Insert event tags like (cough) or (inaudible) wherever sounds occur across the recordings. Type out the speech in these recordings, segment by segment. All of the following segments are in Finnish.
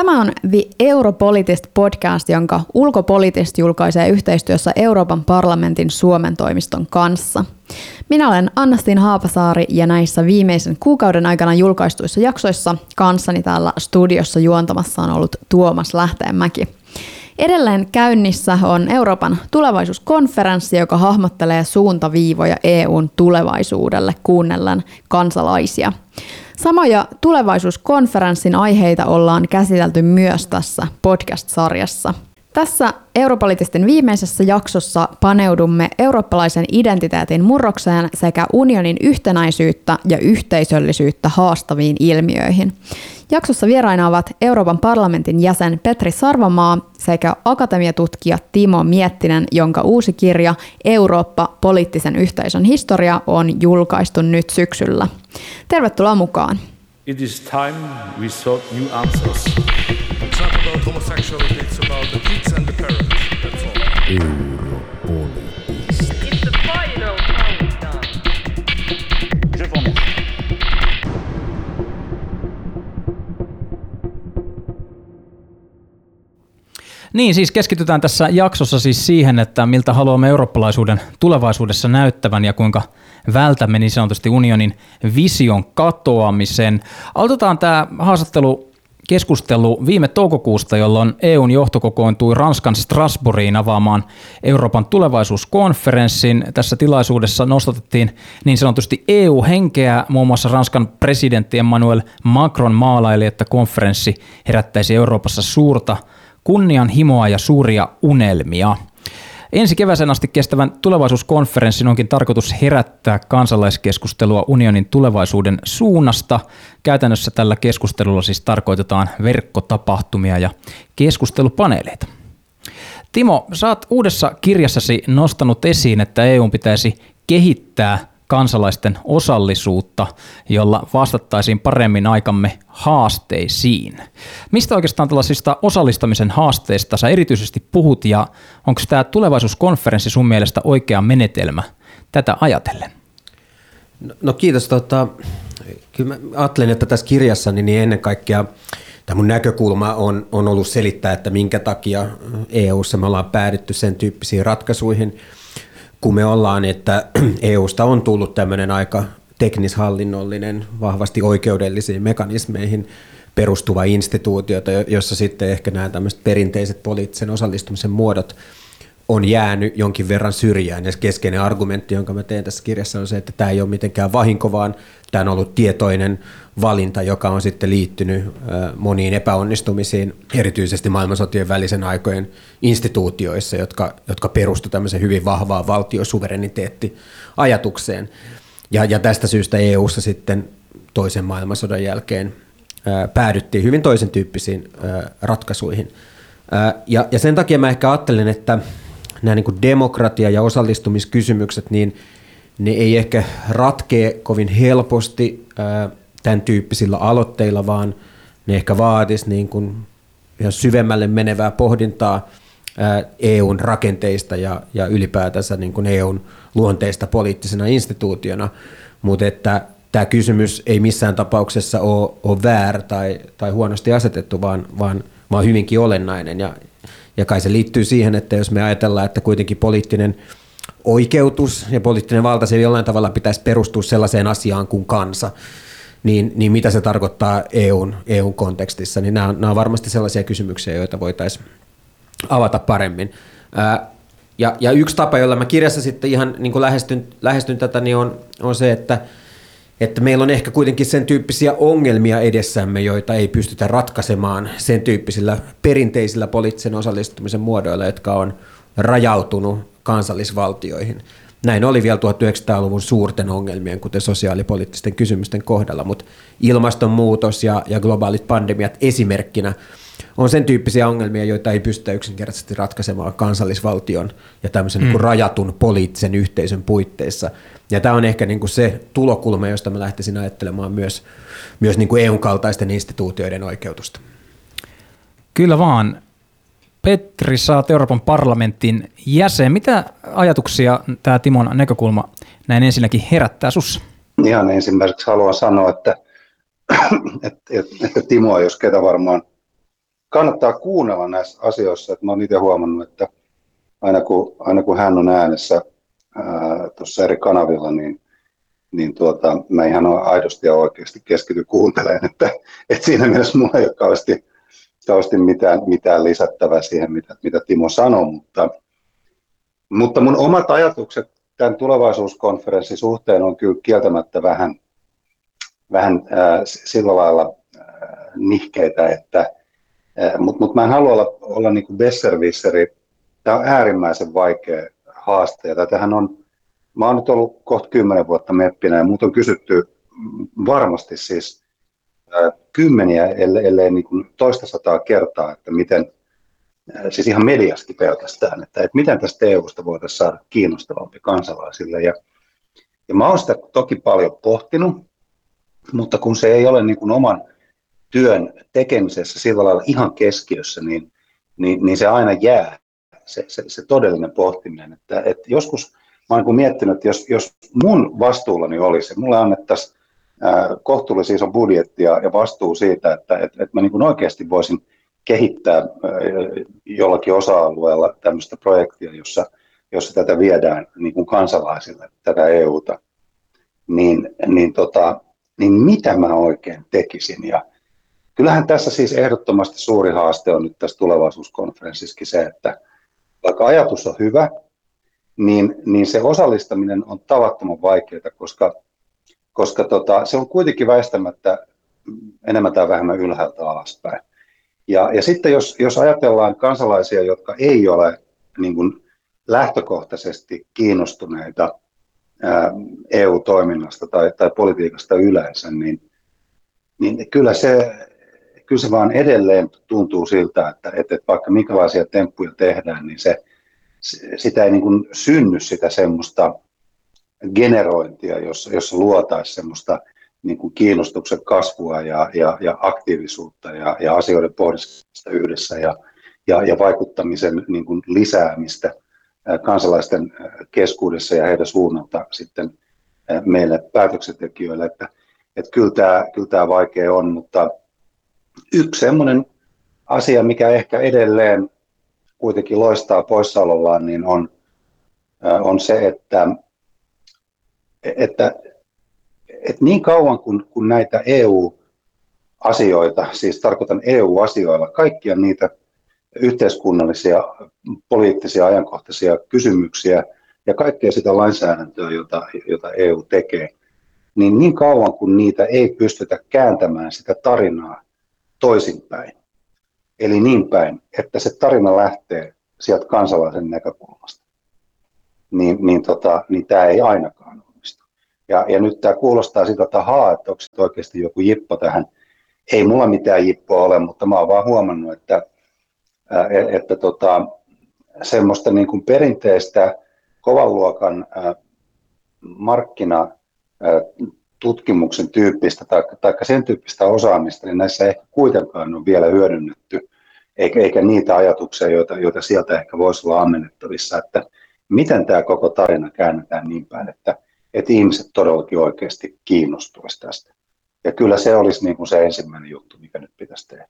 Tämä on The Europolitist podcast, jonka Ulkopolitist julkaisee yhteistyössä Euroopan parlamentin Suomen toimiston kanssa. Minä olen Annastin Haapasaari ja näissä viimeisen kuukauden aikana julkaistuissa jaksoissa kanssani täällä studiossa juontamassa on ollut Tuomas Lähteenmäki. Edelleen käynnissä on Euroopan tulevaisuuskonferenssi, joka hahmottelee suuntaviivoja EUn tulevaisuudelle kuunnellen kansalaisia. Samoja tulevaisuuskonferenssin aiheita ollaan käsitelty myös tässä podcast-sarjassa. Tässä europoliittisten viimeisessä jaksossa paneudumme eurooppalaisen identiteetin murrokseen sekä unionin yhtenäisyyttä ja yhteisöllisyyttä haastaviin ilmiöihin. Jaksossa vieraina ovat Euroopan parlamentin jäsen Petri Sarvamaa sekä akatemiatutkija Timo Miettinen, jonka uusi kirja Eurooppa, poliittisen yhteisön historia on julkaistu nyt syksyllä. Tervetuloa mukaan. It is time we sought new answers. It's not about homosexuality, Niin, siis keskitytään tässä jaksossa siis siihen, että miltä haluamme eurooppalaisuuden tulevaisuudessa näyttävän ja kuinka vältämme niin sanotusti unionin vision katoamisen. Aloitetaan tämä haastattelu keskustelu viime toukokuusta, jolloin EUn johto kokoontui Ranskan Strasbourgiin avaamaan Euroopan tulevaisuuskonferenssin. Tässä tilaisuudessa nostatettiin niin sanotusti EU-henkeä. Muun muassa Ranskan presidentti Emmanuel Macron maalaili, että konferenssi herättäisi Euroopassa suurta – kunnianhimoa ja suuria unelmia. Ensi keväisen asti kestävän tulevaisuuskonferenssin onkin tarkoitus herättää kansalaiskeskustelua unionin tulevaisuuden suunnasta. Käytännössä tällä keskustelulla siis tarkoitetaan verkkotapahtumia ja keskustelupaneeleita. Timo, saat uudessa kirjassasi nostanut esiin, että EU pitäisi kehittää kansalaisten osallisuutta, jolla vastattaisiin paremmin aikamme haasteisiin. Mistä oikeastaan tällaisista osallistamisen haasteista sä erityisesti puhut ja onko tämä tulevaisuuskonferenssi sun mielestä oikea menetelmä tätä ajatellen? No, no kiitos. Tota, kyllä mä ajattelen, että tässä kirjassa niin ennen kaikkea tämä mun näkökulma on, on ollut selittää, että minkä takia EU-ssa me ollaan päädytty sen tyyppisiin ratkaisuihin – kun me ollaan, että (clears throat) EUsta on tullut tämmöinen aika teknishallinnollinen, vahvasti oikeudellisiin mekanismeihin perustuva instituutio, jossa sitten ehkä nämä tämmöiset perinteiset poliittisen osallistumisen muodot on jäänyt jonkin verran syrjään. Ja keskeinen argumentti, jonka mä teen tässä kirjassa, on se, että tämä ei ole mitenkään vahinko, vaan tämä on ollut tietoinen valinta, joka on sitten liittynyt moniin epäonnistumisiin, erityisesti maailmansotien välisen aikojen instituutioissa, jotka, jotka perustuivat tämmöiseen hyvin vahvaan valtiosuvereniteetti-ajatukseen. Ja, ja tästä syystä EU-ssa sitten toisen maailmansodan jälkeen päädyttiin hyvin toisen tyyppisiin ratkaisuihin. Ja, ja sen takia mä ehkä ajattelen, että nämä niin demokratia- ja osallistumiskysymykset, niin ne ei ehkä ratkee kovin helposti tämän tyyppisillä aloitteilla, vaan ne ehkä vaatisi niin kuin ihan syvemmälle menevää pohdintaa EUn rakenteista ja, ja ylipäätänsä niin kuin EUn luonteista poliittisena instituutiona, mutta että tämä kysymys ei missään tapauksessa ole, ole väärä tai, tai huonosti asetettu, vaan, vaan, vaan hyvinkin olennainen. Ja, ja kai se liittyy siihen, että jos me ajatellaan, että kuitenkin poliittinen oikeutus ja poliittinen valta se jollain tavalla pitäisi perustua sellaiseen asiaan kuin kansa, niin, niin mitä se tarkoittaa EUn, EUn kontekstissa, niin nämä, on, nämä on varmasti sellaisia kysymyksiä, joita voitaisiin avata paremmin. Ää, ja, ja yksi tapa, jolla mä kirjassa sitten ihan niin kuin lähestyn, lähestyn tätä, niin on, on se, että, että meillä on ehkä kuitenkin sen tyyppisiä ongelmia edessämme, joita ei pystytä ratkaisemaan sen tyyppisillä perinteisillä poliittisen osallistumisen muodoilla, jotka on rajautunut kansallisvaltioihin. Näin oli vielä 1900-luvun suurten ongelmien, kuten sosiaalipoliittisten kysymysten kohdalla, mutta ilmastonmuutos ja, ja globaalit pandemiat esimerkkinä on sen tyyppisiä ongelmia, joita ei pystytä yksinkertaisesti ratkaisemaan kansallisvaltion ja tämmöisen mm. niin rajatun poliittisen yhteisön puitteissa. Ja tämä on ehkä niin kuin se tulokulma, josta mä lähtisin ajattelemaan myös, myös niin kuin EU-kaltaisten instituutioiden oikeutusta. Kyllä vaan. Petri, saat Euroopan parlamentin jäsen. Mitä ajatuksia tämä Timon näkökulma näin ensinnäkin herättää sussa? Ihan ensimmäiseksi haluan sanoa, että, (clears throat) että, että Timo, jos ketä varmaan kannattaa kuunnella näissä asioissa. Että mä oon itse huomannut, että aina kun, aina kun hän on äänessä tuossa eri kanavilla, niin, niin tuota, mä ihan aidosti ja oikeasti keskity kuuntelemaan, että, että siinä mielessä mulla ei ole kauheasti, kauheasti mitään, mitään lisättävää siihen, mitä, mitä Timo sanoi, mutta, mutta mun omat ajatukset tämän tulevaisuuskonferenssin suhteen on kyllä kieltämättä vähän, vähän äh, sillä lailla äh, nihkeitä, että äh, mutta mut mä en halua olla, olla niin besservisseri. Tämä on äärimmäisen vaikea haaste. Ja tätähän on, mä oon nyt ollut kohta kymmenen vuotta meppinä ja mut on kysytty varmasti siis kymmeniä, ellei, ellei niin kuin toista sataa kertaa, että miten, siis ihan mediasti pelkästään, että, että miten tästä EUsta voitaisiin saada kiinnostavampi kansalaisille. Ja, ja mä oon sitä toki paljon pohtinut, mutta kun se ei ole niin kuin oman työn tekemisessä sillä lailla ihan keskiössä, niin, niin, niin se aina jää, se, se, se todellinen pohtiminen. Että, että joskus mä oon niin miettinyt, että jos, jos mun vastuullani olisi, mulle annettaisiin kohtuullisen iso budjetti ja, ja vastuu siitä, että, että, että mä niin kuin oikeasti voisin kehittää jollakin osa-alueella tämmöistä projektia, jossa, jossa tätä viedään niin kuin kansalaisille, tätä EUta, niin, niin tota, niin mitä mä oikein tekisin. Ja kyllähän tässä siis ehdottomasti suuri haaste on nyt tässä tulevaisuuskonferenssissakin se, että vaikka ajatus on hyvä, niin, niin se osallistaminen on tavattoman vaikeaa, koska, koska tota, se on kuitenkin väistämättä enemmän tai vähemmän ylhäältä alaspäin. Ja, ja sitten jos, jos ajatellaan kansalaisia, jotka ei ole niin kuin lähtökohtaisesti kiinnostuneita EU-toiminnasta tai, tai politiikasta yleensä, niin, niin kyllä, se, kyllä se vaan edelleen tuntuu siltä, että, että vaikka minkälaisia temppuja tehdään, niin se, sitä ei niin kuin synny sitä semmoista generointia, jossa, jossa luotaisiin semmoista niin kuin kiinnostuksen kasvua ja, ja, ja aktiivisuutta ja, ja asioiden pohdiskelua yhdessä ja, ja, ja vaikuttamisen niin kuin lisäämistä – kansalaisten keskuudessa ja heidän suunnalta sitten meille päätöksentekijöille, että, että kyllä, tämä, kyllä tämä vaikea on, mutta yksi sellainen asia, mikä ehkä edelleen kuitenkin loistaa poissaolollaan, niin on, on se, että, että, että niin kauan kuin, kun näitä EU-asioita, siis tarkoitan EU-asioilla, kaikkia niitä yhteiskunnallisia, poliittisia, ajankohtaisia kysymyksiä ja kaikkea sitä lainsäädäntöä, jota, jota EU tekee, niin niin kauan kuin niitä ei pystytä kääntämään sitä tarinaa toisinpäin, eli niin päin, että se tarina lähtee sieltä kansalaisen näkökulmasta, niin, niin, tota, niin tämä ei ainakaan. Ja, ja nyt tämä kuulostaa sitä, että haa, että onko oikeasti joku jippo tähän. Ei mulla mitään jippoa ole, mutta mä oon vaan huomannut, että E, että tota, semmoista niin kuin perinteistä kovan luokan markkina tutkimuksen tyyppistä tai, tai sen tyyppistä osaamista, niin näissä ehkä kuitenkaan on vielä hyödynnetty, eikä, eikä niitä ajatuksia, joita, joita sieltä ehkä voisi olla ammennettavissa, että miten tämä koko tarina käännetään niin päin, että, että ihmiset todellakin oikeasti kiinnostuisivat tästä. Ja kyllä se olisi niin kuin se ensimmäinen juttu, mikä nyt pitäisi tehdä.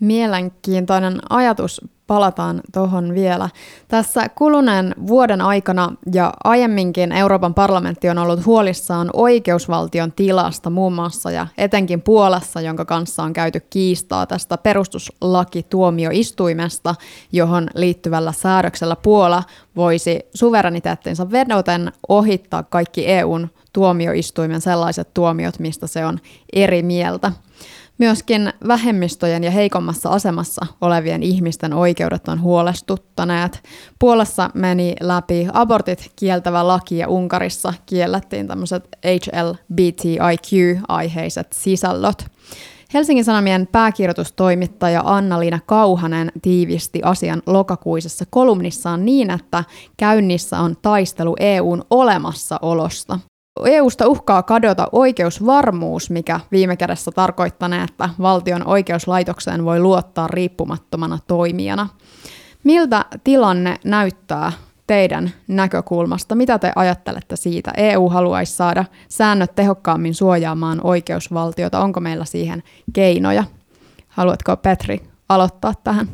Mielenkiintoinen ajatus, palataan tuohon vielä. Tässä kuluneen vuoden aikana ja aiemminkin Euroopan parlamentti on ollut huolissaan oikeusvaltion tilasta muun muassa ja etenkin Puolassa, jonka kanssa on käyty kiistaa tästä perustuslakituomioistuimesta, johon liittyvällä säädöksellä Puola voisi suvereniteettinsa vedoten ohittaa kaikki EUn tuomioistuimen sellaiset tuomiot, mistä se on eri mieltä. Myöskin vähemmistöjen ja heikommassa asemassa olevien ihmisten oikeudet on huolestuttaneet. Puolassa meni läpi abortit kieltävä laki ja Unkarissa kiellettiin tämmöiset HLBTIQ-aiheiset sisällöt. Helsingin Sanomien pääkirjoitustoimittaja Anna-Liina Kauhanen tiivisti asian lokakuisessa kolumnissaan niin, että käynnissä on taistelu EUn olemassaolosta. EUsta uhkaa kadota oikeusvarmuus, mikä viime kädessä tarkoittanee, että valtion oikeuslaitokseen voi luottaa riippumattomana toimijana. Miltä tilanne näyttää teidän näkökulmasta? Mitä te ajattelette siitä? EU haluaisi saada säännöt tehokkaammin suojaamaan oikeusvaltiota. Onko meillä siihen keinoja? Haluatko Petri aloittaa tähän?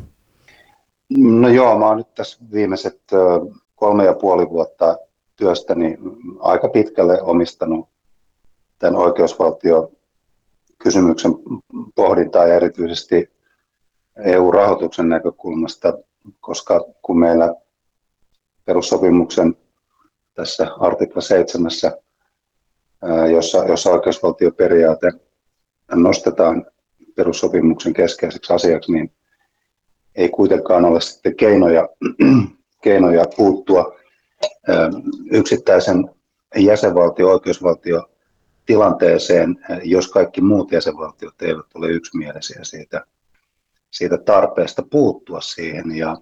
No joo, mä oon nyt tässä viimeiset kolme ja puoli vuotta työstäni aika pitkälle omistanut tämän oikeusvaltio kysymyksen pohdintaa ja erityisesti EU-rahoituksen näkökulmasta, koska kun meillä perussopimuksen tässä artikla 7, jossa, jossa oikeusvaltioperiaate nostetaan perussopimuksen keskeiseksi asiaksi, niin ei kuitenkaan ole sitten keinoja, (clears throat) keinoja puuttua yksittäisen jäsenvaltio, oikeusvaltio tilanteeseen, jos kaikki muut jäsenvaltiot eivät ole yksimielisiä siitä, siitä tarpeesta puuttua siihen. Ja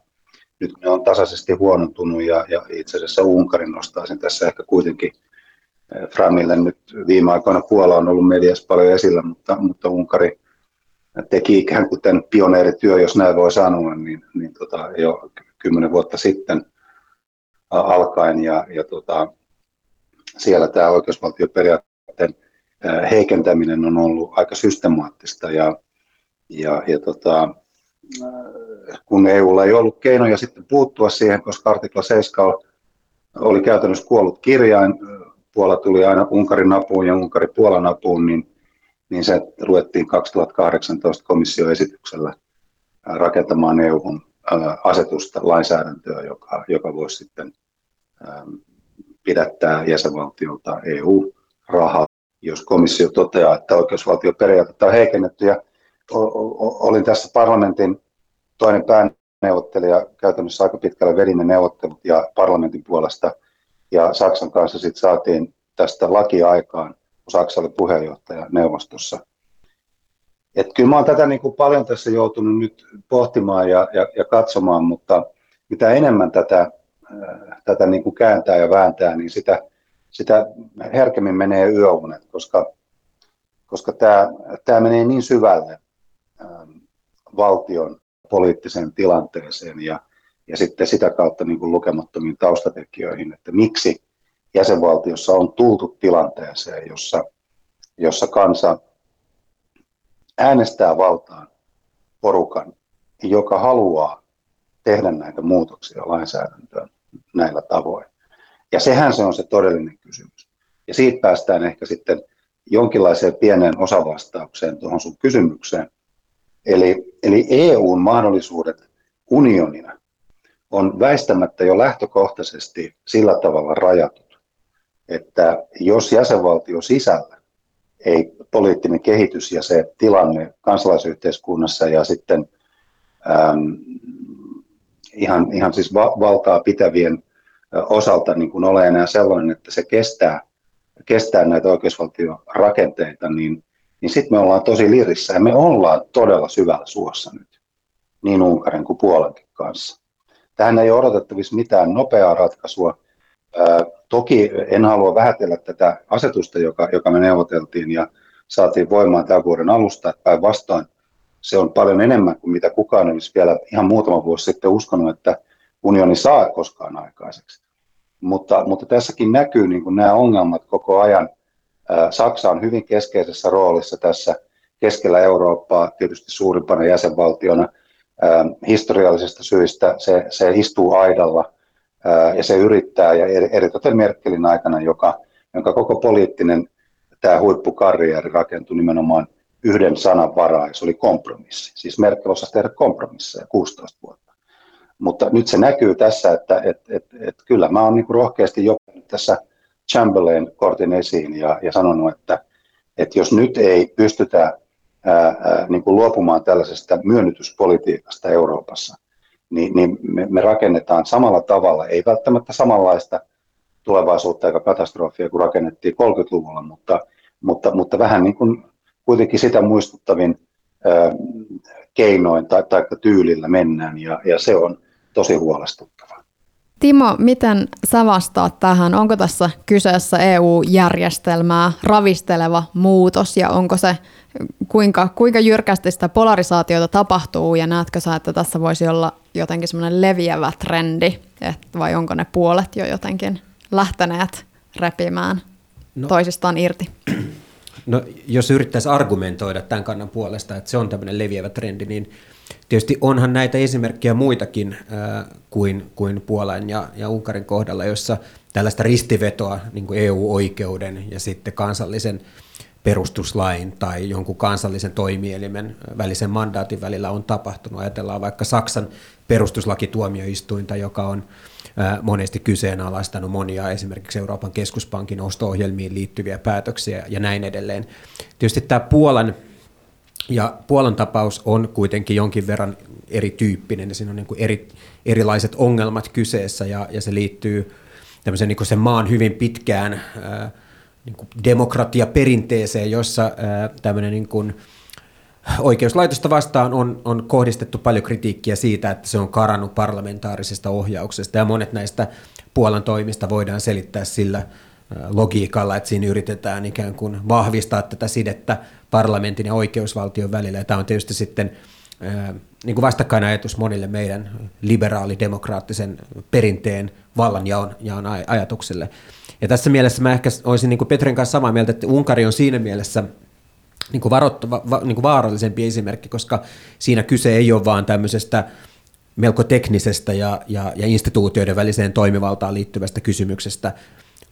nyt ne on tasaisesti huonontunut ja, ja itse asiassa Unkarin nostaisin tässä ehkä kuitenkin Framille nyt viime aikoina Puola on ollut mediassa paljon esillä, mutta, mutta Unkari teki ikään kuin tämän pioneerityö, jos näin voi sanoa, niin, niin tota, jo kymmenen vuotta sitten alkaen ja, ja tota, siellä tämä oikeusvaltioperiaatteen heikentäminen on ollut aika systemaattista ja, ja, ja tota, kun EUlla ei ollut keinoja sitten puuttua siihen, koska artikla 7 oli käytännössä kuollut kirjain, Puola tuli aina Unkarin apuun ja Unkari Puolan apuun, niin, niin se ruvettiin 2018 komissioesityksellä rakentamaan EUn asetusta, lainsäädäntöä, joka, joka voisi sitten pidättää jäsenvaltiolta EU-rahaa, jos komissio toteaa, että oikeusvaltioperiaatetta on heikennetty. Ja olin tässä parlamentin toinen pääneuvottelija, käytännössä aika pitkälle vedin neuvottelut ja parlamentin puolesta, ja Saksan kanssa sitten saatiin tästä lakiaikaan, kun Saksa oli puheenjohtaja neuvostossa. Et kyllä mä olen tätä niin kuin paljon tässä joutunut nyt pohtimaan ja, ja, ja katsomaan, mutta mitä enemmän tätä tätä niin kuin kääntää ja vääntää, niin sitä, sitä herkemmin menee yöunet, koska, koska tämä, tämä menee niin syvälle valtion poliittiseen tilanteeseen ja, ja sitten sitä kautta niin kuin lukemattomiin taustatekijöihin, että miksi jäsenvaltiossa on tultu tilanteeseen, jossa, jossa kansa äänestää valtaan porukan, joka haluaa tehdä näitä muutoksia lainsäädäntöön näillä tavoin. Ja sehän se on se todellinen kysymys. Ja siitä päästään ehkä sitten jonkinlaiseen pieneen osavastaukseen tuohon sun kysymykseen. Eli, eli EUn mahdollisuudet unionina on väistämättä jo lähtökohtaisesti sillä tavalla rajatut, että jos jäsenvaltio sisällä ei poliittinen kehitys ja se tilanne kansalaisyhteiskunnassa ja sitten äm, ihan, ihan siis va- valtaa pitävien osalta niin kuin ole enää sellainen, että se kestää, kestää näitä oikeusvaltiorakenteita, niin, niin sitten me ollaan tosi lirissä ja me ollaan todella syvällä suossa nyt, niin Unkarin kuin Puolankin kanssa. Tähän ei ole odotettavissa mitään nopeaa ratkaisua. Ää, toki en halua vähätellä tätä asetusta, joka, joka me neuvoteltiin ja saatiin voimaan tämän vuoden alusta, päinvastoin se on paljon enemmän kuin mitä kukaan olisi vielä ihan muutama vuosi sitten uskonut, että unioni saa koskaan aikaiseksi. Mutta, mutta tässäkin näkyy niin kuin nämä ongelmat koko ajan. Saksa on hyvin keskeisessä roolissa tässä keskellä Eurooppaa, tietysti suurimpana jäsenvaltiona. Historiallisista syistä se, se istuu aidalla ja se yrittää, ja eritoten Merkelin aikana, joka, jonka koko poliittinen tämä huippukarrieri rakentui nimenomaan – yhden sanan varaa, ja se oli kompromissi. Siis Merkel osasi tehdä kompromisseja 16 vuotta. Mutta nyt se näkyy tässä, että et, et, et kyllä mä oon niinku rohkeasti jo tässä Chamberlain-kortin esiin ja, ja sanonut, että, että jos nyt ei pystytä ää, ää, niin kuin luopumaan tällaisesta myönnytyspolitiikasta Euroopassa, niin, niin me, me rakennetaan samalla tavalla, ei välttämättä samanlaista tulevaisuutta eikä katastrofia kuin rakennettiin 30-luvulla, mutta, mutta, mutta vähän niin kuin kuitenkin sitä muistuttavin keinoin tai, tai tyylillä mennään ja, ja se on tosi huolestuttavaa. Timo, miten sä vastaat tähän? Onko tässä kyseessä EU-järjestelmää ravisteleva muutos ja onko se, kuinka, kuinka jyrkästi sitä polarisaatiota tapahtuu ja näetkö sä, että tässä voisi olla jotenkin semmoinen leviävä trendi et, vai onko ne puolet jo jotenkin lähteneet repimään no, toisistaan irti? (clears throat) No, jos yrittäisi argumentoida tämän kannan puolesta, että se on tämmöinen leviävä trendi, niin tietysti onhan näitä esimerkkejä muitakin äh, kuin, kuin Puolan ja, ja Unkarin kohdalla, jossa tällaista ristivetoa niin kuin EU-oikeuden ja sitten kansallisen perustuslain tai jonkun kansallisen toimielimen välisen mandaatin välillä on tapahtunut. Ajatellaan vaikka Saksan perustuslakituomioistuinta, joka on monesti kyseenalaistanut monia esimerkiksi Euroopan keskuspankin osto-ohjelmiin liittyviä päätöksiä ja näin edelleen. Tietysti tämä Puolan ja Puolan tapaus on kuitenkin jonkin verran erityyppinen ja siinä on niin kuin eri, erilaiset ongelmat kyseessä ja, ja se liittyy tämmöisen niin kuin sen maan hyvin pitkään ää, niin kuin demokratiaperinteeseen, jossa tämmöinen niin kuin oikeuslaitosta vastaan on, on kohdistettu paljon kritiikkiä siitä, että se on karannut parlamentaarisesta ohjauksesta ja monet näistä Puolan toimista voidaan selittää sillä logiikalla, että siinä yritetään ikään kuin vahvistaa tätä sidettä parlamentin ja oikeusvaltion välillä. Ja tämä on tietysti sitten niin kuin vastakkainajatus monille meidän liberaalidemokraattisen perinteen vallanjaon jaon ajatukselle. Ja tässä mielessä mä ehkä olisin niin kuin Petrin kanssa samaa mieltä, että Unkari on siinä mielessä niin kuin varoittava, va, niin kuin vaarallisempi esimerkki, koska siinä kyse ei ole vaan tämmöisestä melko teknisestä ja, ja, ja instituutioiden väliseen toimivaltaan liittyvästä kysymyksestä,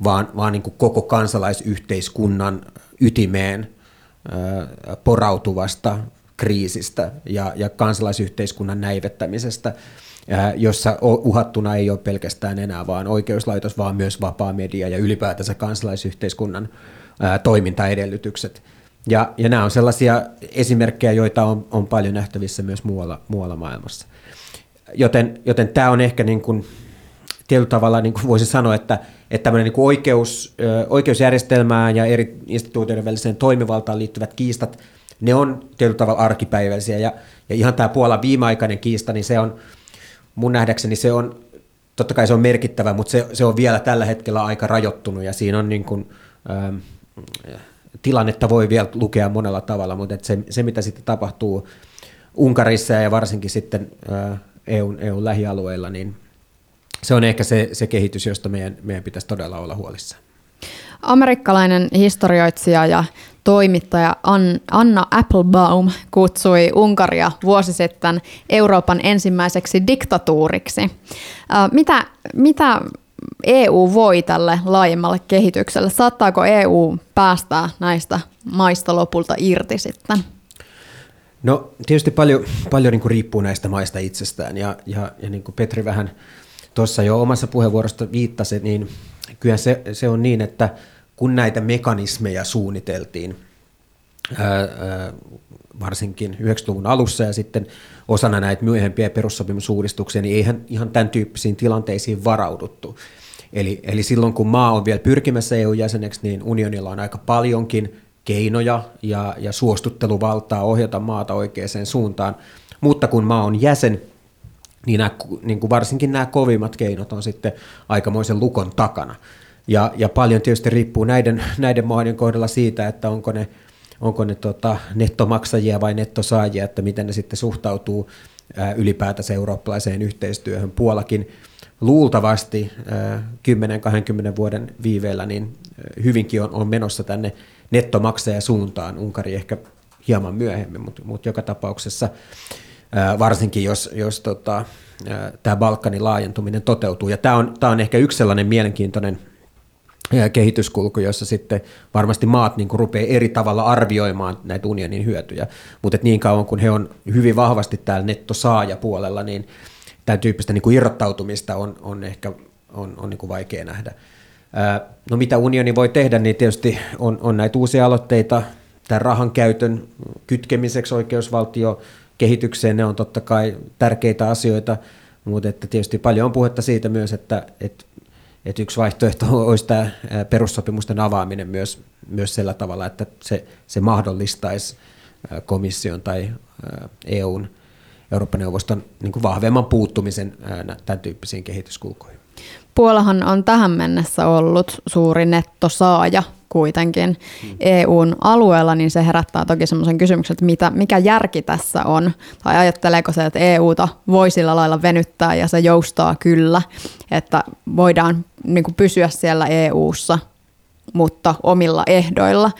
vaan, vaan niin kuin koko kansalaisyhteiskunnan ytimeen ö, porautuvasta kriisistä ja, ja kansalaisyhteiskunnan näivettämisestä, jossa uhattuna ei ole pelkästään enää vaan oikeuslaitos, vaan myös vapaa media ja ylipäätänsä kansalaisyhteiskunnan toimintaedellytykset. Ja, ja nämä on sellaisia esimerkkejä, joita on, on paljon nähtävissä myös muualla, muualla maailmassa. Joten, joten tämä on ehkä niin kuin, tietyllä tavalla niin kuin voisi sanoa, että, että tämmöinen niin kuin oikeus, oikeusjärjestelmään ja eri instituutioiden väliseen toimivaltaan liittyvät kiistat, ne on tietyllä tavalla arkipäiväisiä. Ja, ja ihan tämä Puolan viimeaikainen kiista, niin se on mun nähdäkseni se on, totta kai se on merkittävä, mutta se, se on vielä tällä hetkellä aika rajoittunut ja siinä on niin kuin, ähm, tilannetta voi vielä lukea monella tavalla, mutta että se, se, mitä sitten tapahtuu Unkarissa ja varsinkin sitten EUn, EUn lähialueilla, niin se on ehkä se, se kehitys, josta meidän, meidän pitäisi todella olla huolissaan. Amerikkalainen historioitsija ja toimittaja Anna Applebaum kutsui Unkaria vuosi sitten Euroopan ensimmäiseksi diktatuuriksi. Mitä, mitä EU voi tälle laajemmalle kehitykselle? Saattaako EU päästää näistä maista lopulta irti sitten? No tietysti paljon, paljon niin kuin riippuu näistä maista itsestään ja, ja, ja niin kuin Petri vähän tuossa jo omassa puheenvuorosta viittasi, niin kyllä se, se on niin, että kun näitä mekanismeja suunniteltiin, varsinkin 90-luvun alussa ja sitten osana näitä myöhempiä perussopimusuudistuksia, niin eihän ihan tämän tyyppisiin tilanteisiin varauduttu. Eli, eli silloin kun maa on vielä pyrkimässä EU-jäseneksi, niin unionilla on aika paljonkin keinoja ja, ja suostutteluvaltaa ohjata maata oikeaan suuntaan, mutta kun maa on jäsen, niin, nämä, niin kuin varsinkin nämä kovimmat keinot on sitten aikamoisen lukon takana. Ja, ja paljon tietysti riippuu näiden, näiden maiden kohdalla siitä, että onko ne, onko ne tota, nettomaksajia vai nettosaajia, että miten ne sitten suhtautuu ää, ylipäätänsä eurooppalaiseen yhteistyöhön. Puolakin luultavasti 10-20 vuoden viiveellä niin hyvinkin on, on menossa tänne nettomaksajasuuntaan, Unkari ehkä hieman myöhemmin, mutta, mutta joka tapauksessa varsinkin jos, jos tota, tämä Balkanin laajentuminen toteutuu. Ja tämä on, tämä on ehkä yksi sellainen mielenkiintoinen kehityskulku, jossa sitten varmasti maat niin rupeaa eri tavalla arvioimaan näitä unionin hyötyjä, mutta niin kauan kun he on hyvin vahvasti täällä nettosaajapuolella, niin tämän tyyppistä niin kuin irrottautumista on, on ehkä on, on niin kuin vaikea nähdä. No mitä unioni voi tehdä, niin tietysti on, on näitä uusia aloitteita tämän rahan käytön kytkemiseksi oikeusvaltio kehitykseen, ne on totta kai tärkeitä asioita, mutta että tietysti paljon on puhetta siitä myös, että, että, että yksi vaihtoehto (laughs) olisi tämä perussopimusten avaaminen myös, myös sillä tavalla, että se, se mahdollistaisi komission tai EUn Euroopan neuvoston niin kuin vahvemman puuttumisen tämän tyyppisiin kehityskulkuihin. Puolahan on tähän mennessä ollut suuri nettosaaja kuitenkin hmm. EUn alueella, niin se herättää toki semmoisen kysymyksen, että mitä, mikä järki tässä on, tai ajatteleeko se, että EUta voi sillä lailla venyttää ja se joustaa kyllä, että voidaan niin kuin pysyä siellä EUssa, mutta omilla ehdoilla.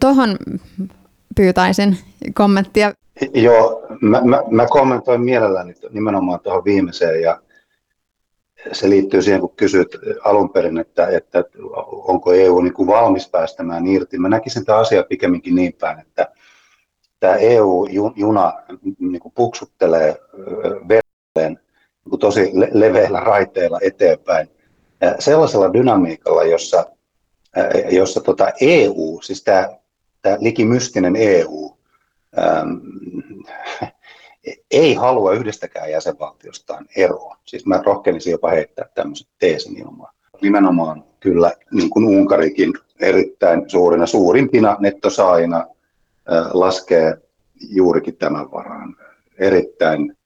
tuohon pyytäisin kommenttia. Joo, mä, mä, mä kommentoin mielelläni nimenomaan tuohon viimeiseen ja se liittyy siihen, kun kysyt alun perin, että, että onko EU niin kuin valmis päästämään irti. Mä näkisin tämä asia pikemminkin niin päin, että tämä EU-juna niin kuin puksuttelee veteen niin tosi leveillä raiteilla eteenpäin sellaisella dynamiikalla, jossa, jossa tota EU, siis tämä, tämä likimystinen EU, ähm, ei halua yhdestäkään jäsenvaltiostaan eroa. Siis mä rohkenisin jopa heittää tämmöisen teesin ilmaan. Nimenomaan kyllä niin kuin Unkarikin erittäin suurina, suurimpina nettosaajina laskee juurikin tämän varaan. Erittäin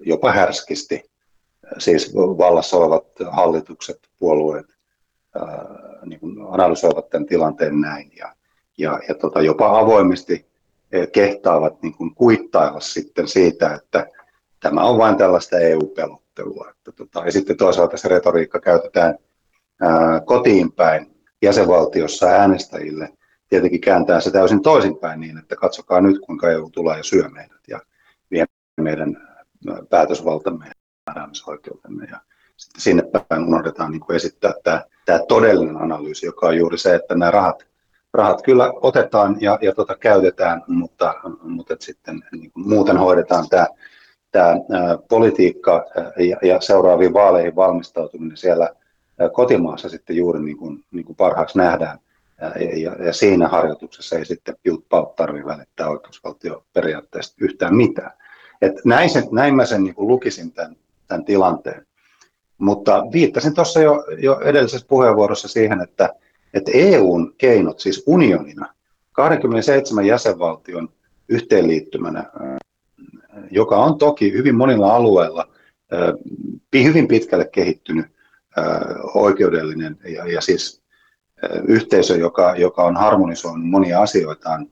jopa härskisti. Siis vallassa olevat hallitukset, puolueet niin kuin analysoivat tämän tilanteen näin ja, ja, ja tota, jopa avoimesti kehtaavat niin kuin kuittailla sitten siitä, että tämä on vain tällaista EU-pelottelua. Että tota, ja sitten toisaalta se retoriikka käytetään ää, kotiin päin jäsenvaltiossa äänestäjille. Tietenkin kääntää se täysin toisinpäin niin, että katsokaa nyt kuinka EU tulee ja syö meidät ja vie meidän päätösvaltamme ja määräämisoikeutemme. Ja sitten sinne päin unohdetaan niin kuin esittää tämä, tämä todellinen analyysi, joka on juuri se, että nämä rahat rahat kyllä otetaan ja, ja tota, käytetään, mutta, mutta sitten niin muuten hoidetaan tämä tämä politiikka ja, ja seuraaviin vaaleihin valmistautuminen siellä kotimaassa sitten juuri niin kuin, niin kuin parhaaksi nähdään. Ja, ja, ja siinä harjoituksessa ei sitten piut tarvitse välittää oikeusvaltioperiaatteesta yhtään mitään. Et näin, sen, näin mä sen niin kuin lukisin tämän, tämän tilanteen. Mutta viittasin tuossa jo, jo edellisessä puheenvuorossa siihen, että, että EUn keinot, siis unionina, 27 jäsenvaltion yhteenliittymänä, joka on toki hyvin monilla alueilla hyvin pitkälle kehittynyt oikeudellinen ja, ja siis yhteisö, joka, joka on harmonisoinut monia asioitaan,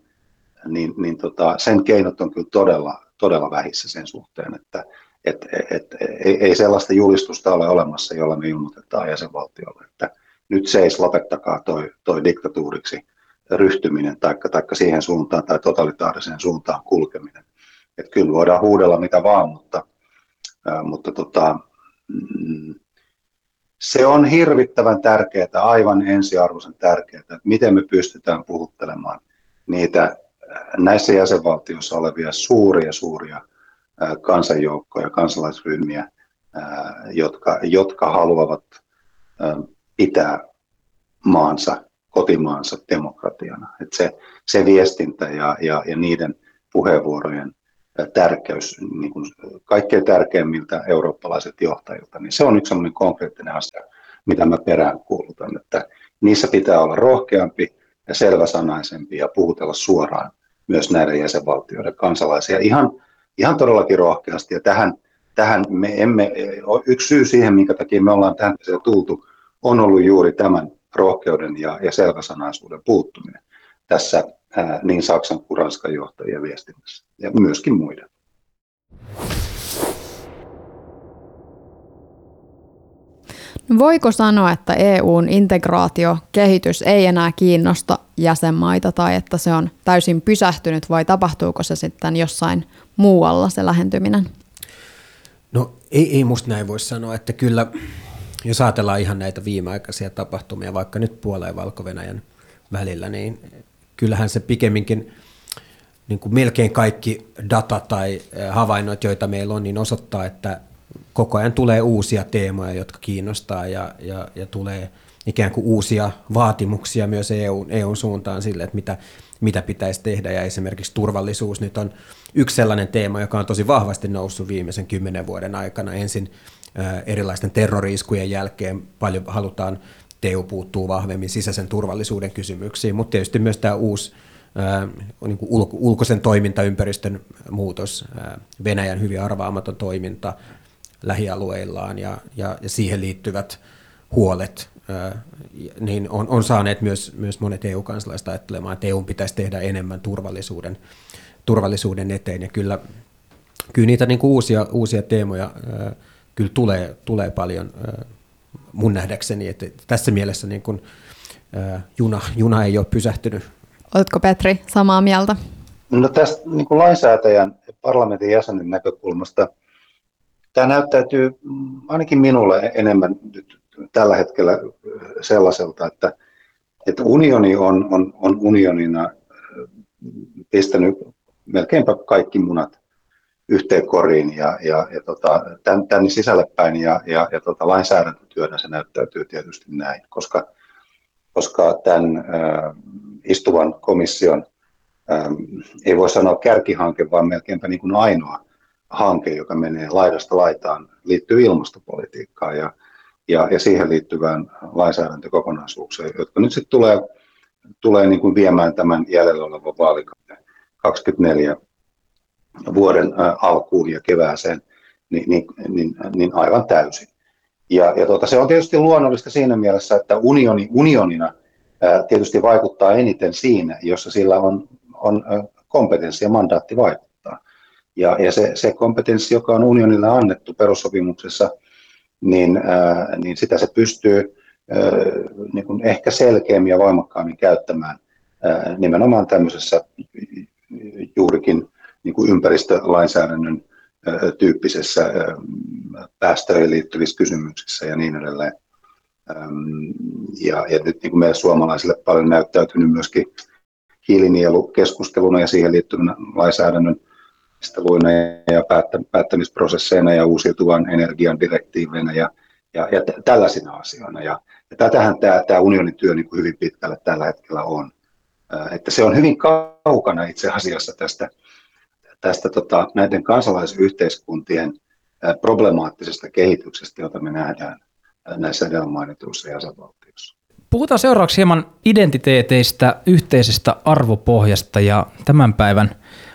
niin, niin tota, sen keinot on kyllä todella, todella vähissä sen suhteen, että et, et, ei, ei sellaista julistusta ole olemassa, jolla me ilmoitetaan jäsenvaltiolle, että nyt seis, lopettakaa toi, toi diktatuuriksi ryhtyminen taikka, taikka siihen suuntaan tai totalitaariseen suuntaan kulkeminen. Että kyllä voidaan huudella mitä vaan, mutta, mutta tota, mm, se on hirvittävän tärkeää, aivan ensiarvoisen tärkeää, että miten me pystytään puhuttelemaan niitä näissä jäsenvaltioissa olevia suuria, suuria kansanjoukkoja, kansalaisryhmiä, jotka, jotka haluavat pitää maansa, kotimaansa demokratiana. Et se, se viestintä ja, ja, ja niiden puheenvuorojen tärkeys niin kuin kaikkein tärkeimmiltä eurooppalaiset johtajilta, niin se on yksi sellainen konkreettinen asia, mitä mä peräänkuulutan, että niissä pitää olla rohkeampi ja selväsanaisempi ja puhutella suoraan myös näiden jäsenvaltioiden kansalaisia ihan, ihan todellakin rohkeasti. Ja tähän, tähän me emme, yksi syy siihen, minkä takia me ollaan tähän tultu, on ollut juuri tämän rohkeuden ja, ja selväsanaisuuden puuttuminen tässä ää, niin Saksan kuin Ranskan johtajien viestinnässä ja myöskin muiden. No voiko sanoa, että EUn integraatiokehitys ei enää kiinnosta jäsenmaita tai että se on täysin pysähtynyt vai tapahtuuko se sitten jossain muualla se lähentyminen? No ei, ei musta näin voi sanoa, että kyllä jos ajatellaan ihan näitä viimeaikaisia tapahtumia, vaikka nyt puoleen valko välillä, niin kyllähän se pikemminkin niin kuin melkein kaikki data tai havainnot, joita meillä on, niin osoittaa, että koko ajan tulee uusia teemoja, jotka kiinnostaa ja, ja, ja tulee ikään kuin uusia vaatimuksia myös EUn, EUn suuntaan sille, että mitä, mitä pitäisi tehdä. Ja esimerkiksi turvallisuus nyt on yksi sellainen teema, joka on tosi vahvasti noussut viimeisen kymmenen vuoden aikana. Ensin erilaisten terroriiskujen jälkeen paljon halutaan, EU puuttuu vahvemmin sisäisen turvallisuuden kysymyksiin, mutta tietysti myös tämä uusi niin kuin ulko, ulkoisen toimintaympäristön muutos, Venäjän hyvin arvaamaton toiminta lähialueillaan ja, ja, ja siihen liittyvät huolet, niin on, on saaneet myös, myös monet EU-kansalaiset ajattelemaan, että EU pitäisi tehdä enemmän turvallisuuden, turvallisuuden eteen. Ja kyllä, kyllä niitä niin kuin uusia, uusia teemoja kyllä tulee, tulee paljon mun nähdäkseni. Että tässä mielessä niin kuin juna, juna ei ole pysähtynyt. Oletko Petri samaa mieltä? No tästä niin kuin lainsäätäjän ja parlamentin jäsenen näkökulmasta tämä näyttäytyy mm, ainakin minulle enemmän nyt tällä hetkellä sellaiselta, että, että unioni on, on, on unionina pistänyt melkeinpä kaikki munat yhteen koriin ja, ja, ja tota, tän, tänne sisälle päin ja, ja, ja tota, lainsäädäntötyönä se näyttäytyy tietysti näin, koska, koska tämän äh, istuvan komission äh, ei voi sanoa kärkihanke, vaan melkeinpä niin kuin ainoa hanke, joka menee laidasta laitaan, liittyy ilmastopolitiikkaan ja, ja, ja siihen liittyvään lainsäädäntökokonaisuukseen, jotka nyt sitten tulee, tulee niin kuin viemään tämän jäljellä olevan vaalikauden. 24 vuoden alkuun ja kevääseen niin, niin, niin, niin aivan täysin. Ja, ja tuota, se on tietysti luonnollista siinä mielessä, että unioni unionina ää, tietysti vaikuttaa eniten siinä, jossa sillä on, on kompetenssi ja mandaatti vaikuttaa. Ja, ja se, se kompetenssi, joka on unionille annettu perussopimuksessa, niin, ää, niin sitä se pystyy ää, niin kuin ehkä selkeämmin ja voimakkaammin käyttämään ää, nimenomaan tämmöisessä juurikin niin kuin ympäristölainsäädännön tyyppisessä päästöihin liittyvissä kysymyksissä ja niin edelleen. Ja, ja nyt niin kuin meille suomalaisille paljon näyttäytynyt myöskin hiilinielukeskusteluna ja siihen liittyvänä lainsäädännön ja päättämisprosesseina ja uusiutuvan energian direktiiveinä ja, ja, ja tällaisina asioina. Ja, ja tätähän tämä, tämä unionin työ niin kuin hyvin pitkälle tällä hetkellä on. Että se on hyvin kaukana itse asiassa tästä tästä tota, näiden kansalaisyhteiskuntien problemaattisesta kehityksestä, jota me nähdään näissä edellä mainituissa jäsenvaltioissa. Puhutaan seuraavaksi hieman identiteeteistä, yhteisestä arvopohjasta ja tämän päivän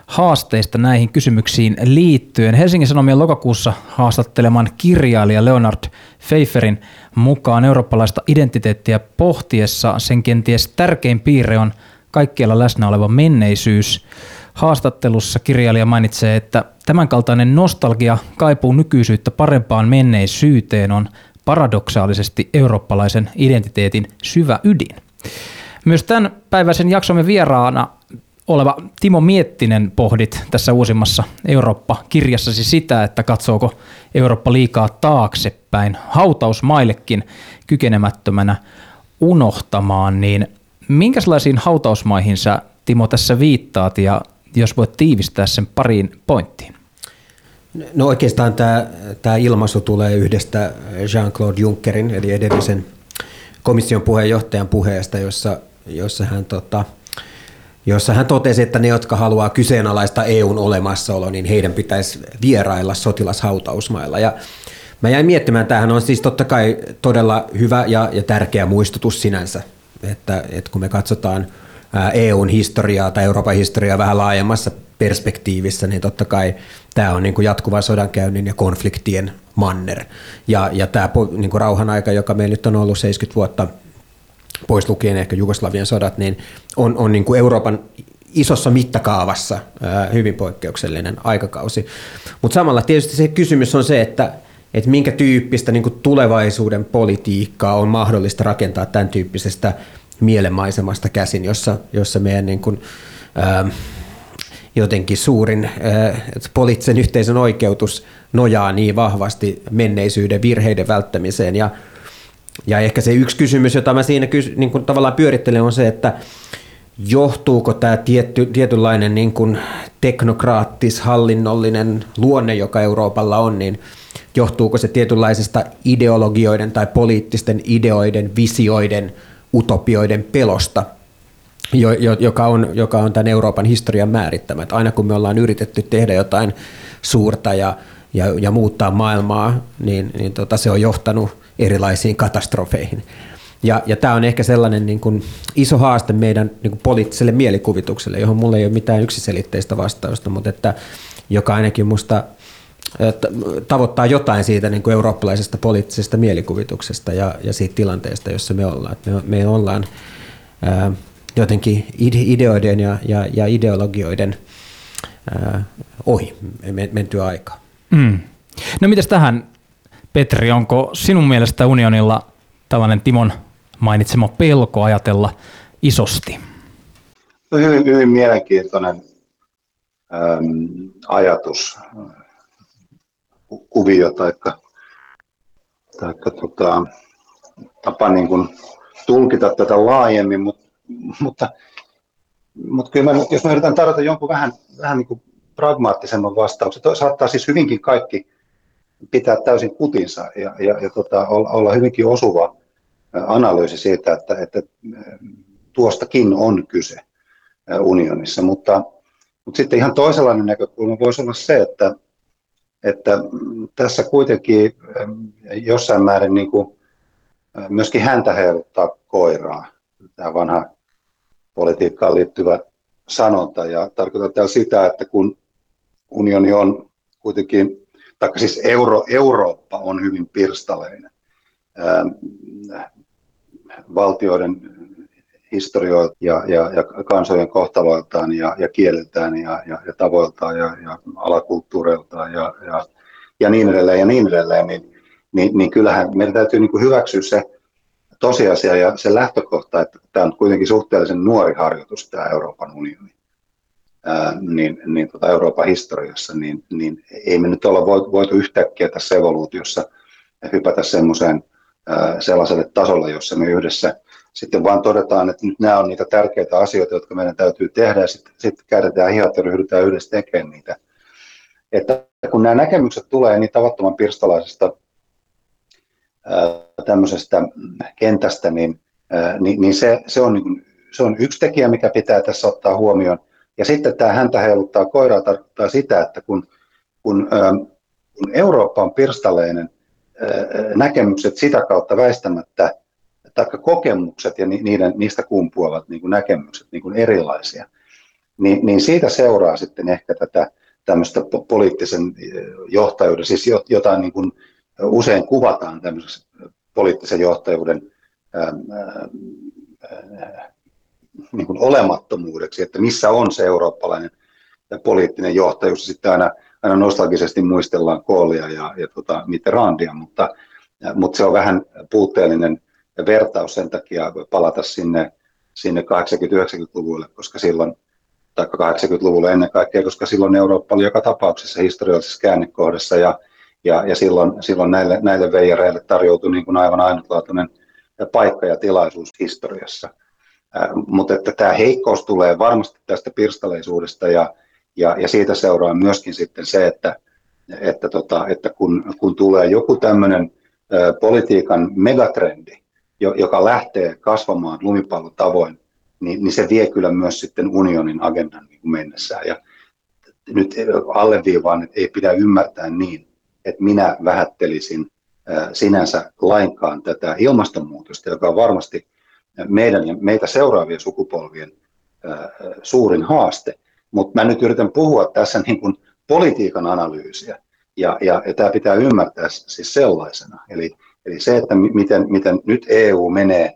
haasteista näihin kysymyksiin liittyen. Helsingin Sanomien lokakuussa haastatteleman kirjailija Leonard Pfeifferin mukaan eurooppalaista identiteettiä pohtiessa sen kenties tärkein piirre on kaikkialla läsnä oleva menneisyys. Haastattelussa kirjailija mainitsee, että tämänkaltainen nostalgia kaipuu nykyisyyttä parempaan menneisyyteen on paradoksaalisesti eurooppalaisen identiteetin syvä ydin. Myös tämän päiväisen jaksomme vieraana oleva Timo Miettinen pohdit tässä uusimmassa Eurooppa-kirjassasi sitä, että katsooko Eurooppa liikaa taaksepäin hautausmaillekin kykenemättömänä unohtamaan, niin minkälaisiin hautausmaihin sä Timo tässä viittaat ja jos voit tiivistää sen pariin pointtiin. No oikeastaan tämä, tämä ilmaisu tulee yhdestä Jean-Claude Junckerin, eli edellisen komission puheenjohtajan puheesta, jossa, jossa, hän, tota, jossa hän totesi, että ne, jotka haluaa kyseenalaista EUn olemassaolo, niin heidän pitäisi vierailla sotilashautausmailla. Ja mä jäin miettimään, tämähän on siis totta kai todella hyvä ja, ja tärkeä muistutus sinänsä, että, että kun me katsotaan – EUn historiaa tai Euroopan historiaa vähän laajemmassa perspektiivissä, niin totta kai tämä on niin kuin jatkuva sodankäynnin ja konfliktien manner. Ja, ja tämä niin kuin rauhan aika, joka meillä nyt on ollut 70 vuotta, pois lukien ehkä Jugoslavian sodat, niin on, on niin kuin Euroopan isossa mittakaavassa hyvin poikkeuksellinen aikakausi. Mutta samalla tietysti se kysymys on se, että, että minkä tyyppistä niin tulevaisuuden politiikkaa on mahdollista rakentaa tämän tyyppisestä mielenmaisemasta käsin, jossa, jossa meidän niin kuin, ää, jotenkin suurin ää, poliittisen yhteisön oikeutus nojaa niin vahvasti menneisyyden virheiden välttämiseen. Ja, ja ehkä se yksi kysymys, jota mä siinä kysy, niin kuin tavallaan pyörittelen, on se, että johtuuko tämä tietty, tietynlainen niin kuin teknokraattis-hallinnollinen luonne, joka Euroopalla on, niin johtuuko se tietynlaisesta ideologioiden tai poliittisten ideoiden, visioiden – utopioiden pelosta, jo, jo, joka, on, joka on tämän Euroopan historian määrittämä. Että aina kun me ollaan yritetty tehdä jotain suurta ja, ja, ja muuttaa maailmaa, niin, niin tota, se on johtanut erilaisiin katastrofeihin. Ja, ja tämä on ehkä sellainen niin kuin iso haaste meidän niin kuin poliittiselle mielikuvitukselle, johon mulla ei ole mitään yksiselitteistä vastausta, mutta että, joka ainakin musta tavoittaa jotain siitä niin kuin eurooppalaisesta poliittisesta mielikuvituksesta ja, ja siitä tilanteesta, jossa me ollaan. Me, me ollaan ää, jotenkin ideoiden ja, ja, ja ideologioiden ää, ohi menty aikaa. Mm. No mitäs tähän, Petri, onko sinun mielestä unionilla tällainen Timon mainitsema pelko ajatella isosti? Hyvin, hyvin mielenkiintoinen äm, ajatus, kuvio tai taikka, tota, tapa niin kuin tulkita tätä laajemmin, mutta, mutta, mutta kyllä mä, jos mä yritän tarjota jonkun vähän, vähän niin kuin pragmaattisemman vastauksen, saattaa siis hyvinkin kaikki pitää täysin kutinsa ja, ja, ja tota, olla, olla hyvinkin osuva analyysi siitä, että, että tuostakin on kyse unionissa, mutta, mutta sitten ihan toisenlainen näkökulma voisi olla se, että, että tässä kuitenkin jossain määrin niin kuin myöskin häntä heiluttaa koiraa, tämä vanha politiikkaan liittyvä sanonta, ja tarkoitan täällä sitä, että kun unioni on kuitenkin, tai siis Euro, Eurooppa on hyvin pirstaleinen, valtioiden historioilta ja, ja, ja kansojen kohtaloiltaan ja, ja kieleltään ja, ja, ja tavoiltaan ja, ja alakulttuureiltaan ja, ja, ja niin edelleen ja niin edelleen, niin, niin, niin kyllähän meidän täytyy niin kuin hyväksyä se tosiasia ja se lähtökohta, että tämä on kuitenkin suhteellisen nuori harjoitus, tämä Euroopan unioni, ää, niin, niin tota Euroopan historiassa, niin, niin ei me nyt olla voitu yhtäkkiä tässä evoluutiossa hypätä semmoiseen sellaiselle tasolle, jossa me yhdessä sitten vaan todetaan, että nyt nämä on niitä tärkeitä asioita, jotka meidän täytyy tehdä, ja sitten, sitten käydetään hihat ja ryhdytään yhdessä tekemään niitä. Että kun nämä näkemykset tulee niin tavattoman pirstalaisesta tämmöisestä kentästä, niin, niin, niin se, se, on, niin se on yksi tekijä, mikä pitää tässä ottaa huomioon. Ja sitten tämä häntä heiluttaa koiraa tarkoittaa sitä, että kun, kun, kun Eurooppa on pirstaleinen, näkemykset sitä kautta väistämättä tai kokemukset ja niiden, niistä kumpuavat niin kuin näkemykset niin kuin erilaisia, niin, niin siitä seuraa sitten ehkä tätä tämmöistä poliittisen johtajuuden, siis jotain niin kuin usein kuvataan tämmöiseksi poliittisen johtajuuden ää, ää, niin kuin olemattomuudeksi, että missä on se eurooppalainen poliittinen johtajuus. Sitten aina, aina nostalgisesti muistellaan Koolia ja, ja tota Mitterrandia, mutta, mutta se on vähän puutteellinen vertaus sen takia palata sinne, sinne 80-90-luvulle, koska silloin, tai 80-luvulle ennen kaikkea, koska silloin Eurooppa oli joka tapauksessa historiallisessa käännekohdassa ja, ja, ja silloin, silloin näille, näille veijareille tarjoutui niin kuin aivan ainutlaatuinen paikka ja tilaisuus historiassa. Äh, mutta että tämä heikkous tulee varmasti tästä pirstaleisuudesta ja, ja, ja siitä seuraa myöskin sitten se, että, että, tota, että kun, kun tulee joku tämmöinen politiikan megatrendi, joka lähtee kasvamaan lumipallon tavoin, niin, niin se vie kyllä myös sitten unionin agendan niin kuin mennessään. Ja nyt alleviivaan, että ei pidä ymmärtää niin, että minä vähättelisin sinänsä lainkaan tätä ilmastonmuutosta, joka on varmasti meidän ja meitä seuraavien sukupolvien suurin haaste. Mutta mä nyt yritän puhua tässä niin kuin politiikan analyysiä, ja, ja, ja tämä pitää ymmärtää siis sellaisena. Eli, Eli se, että miten, miten nyt EU menee,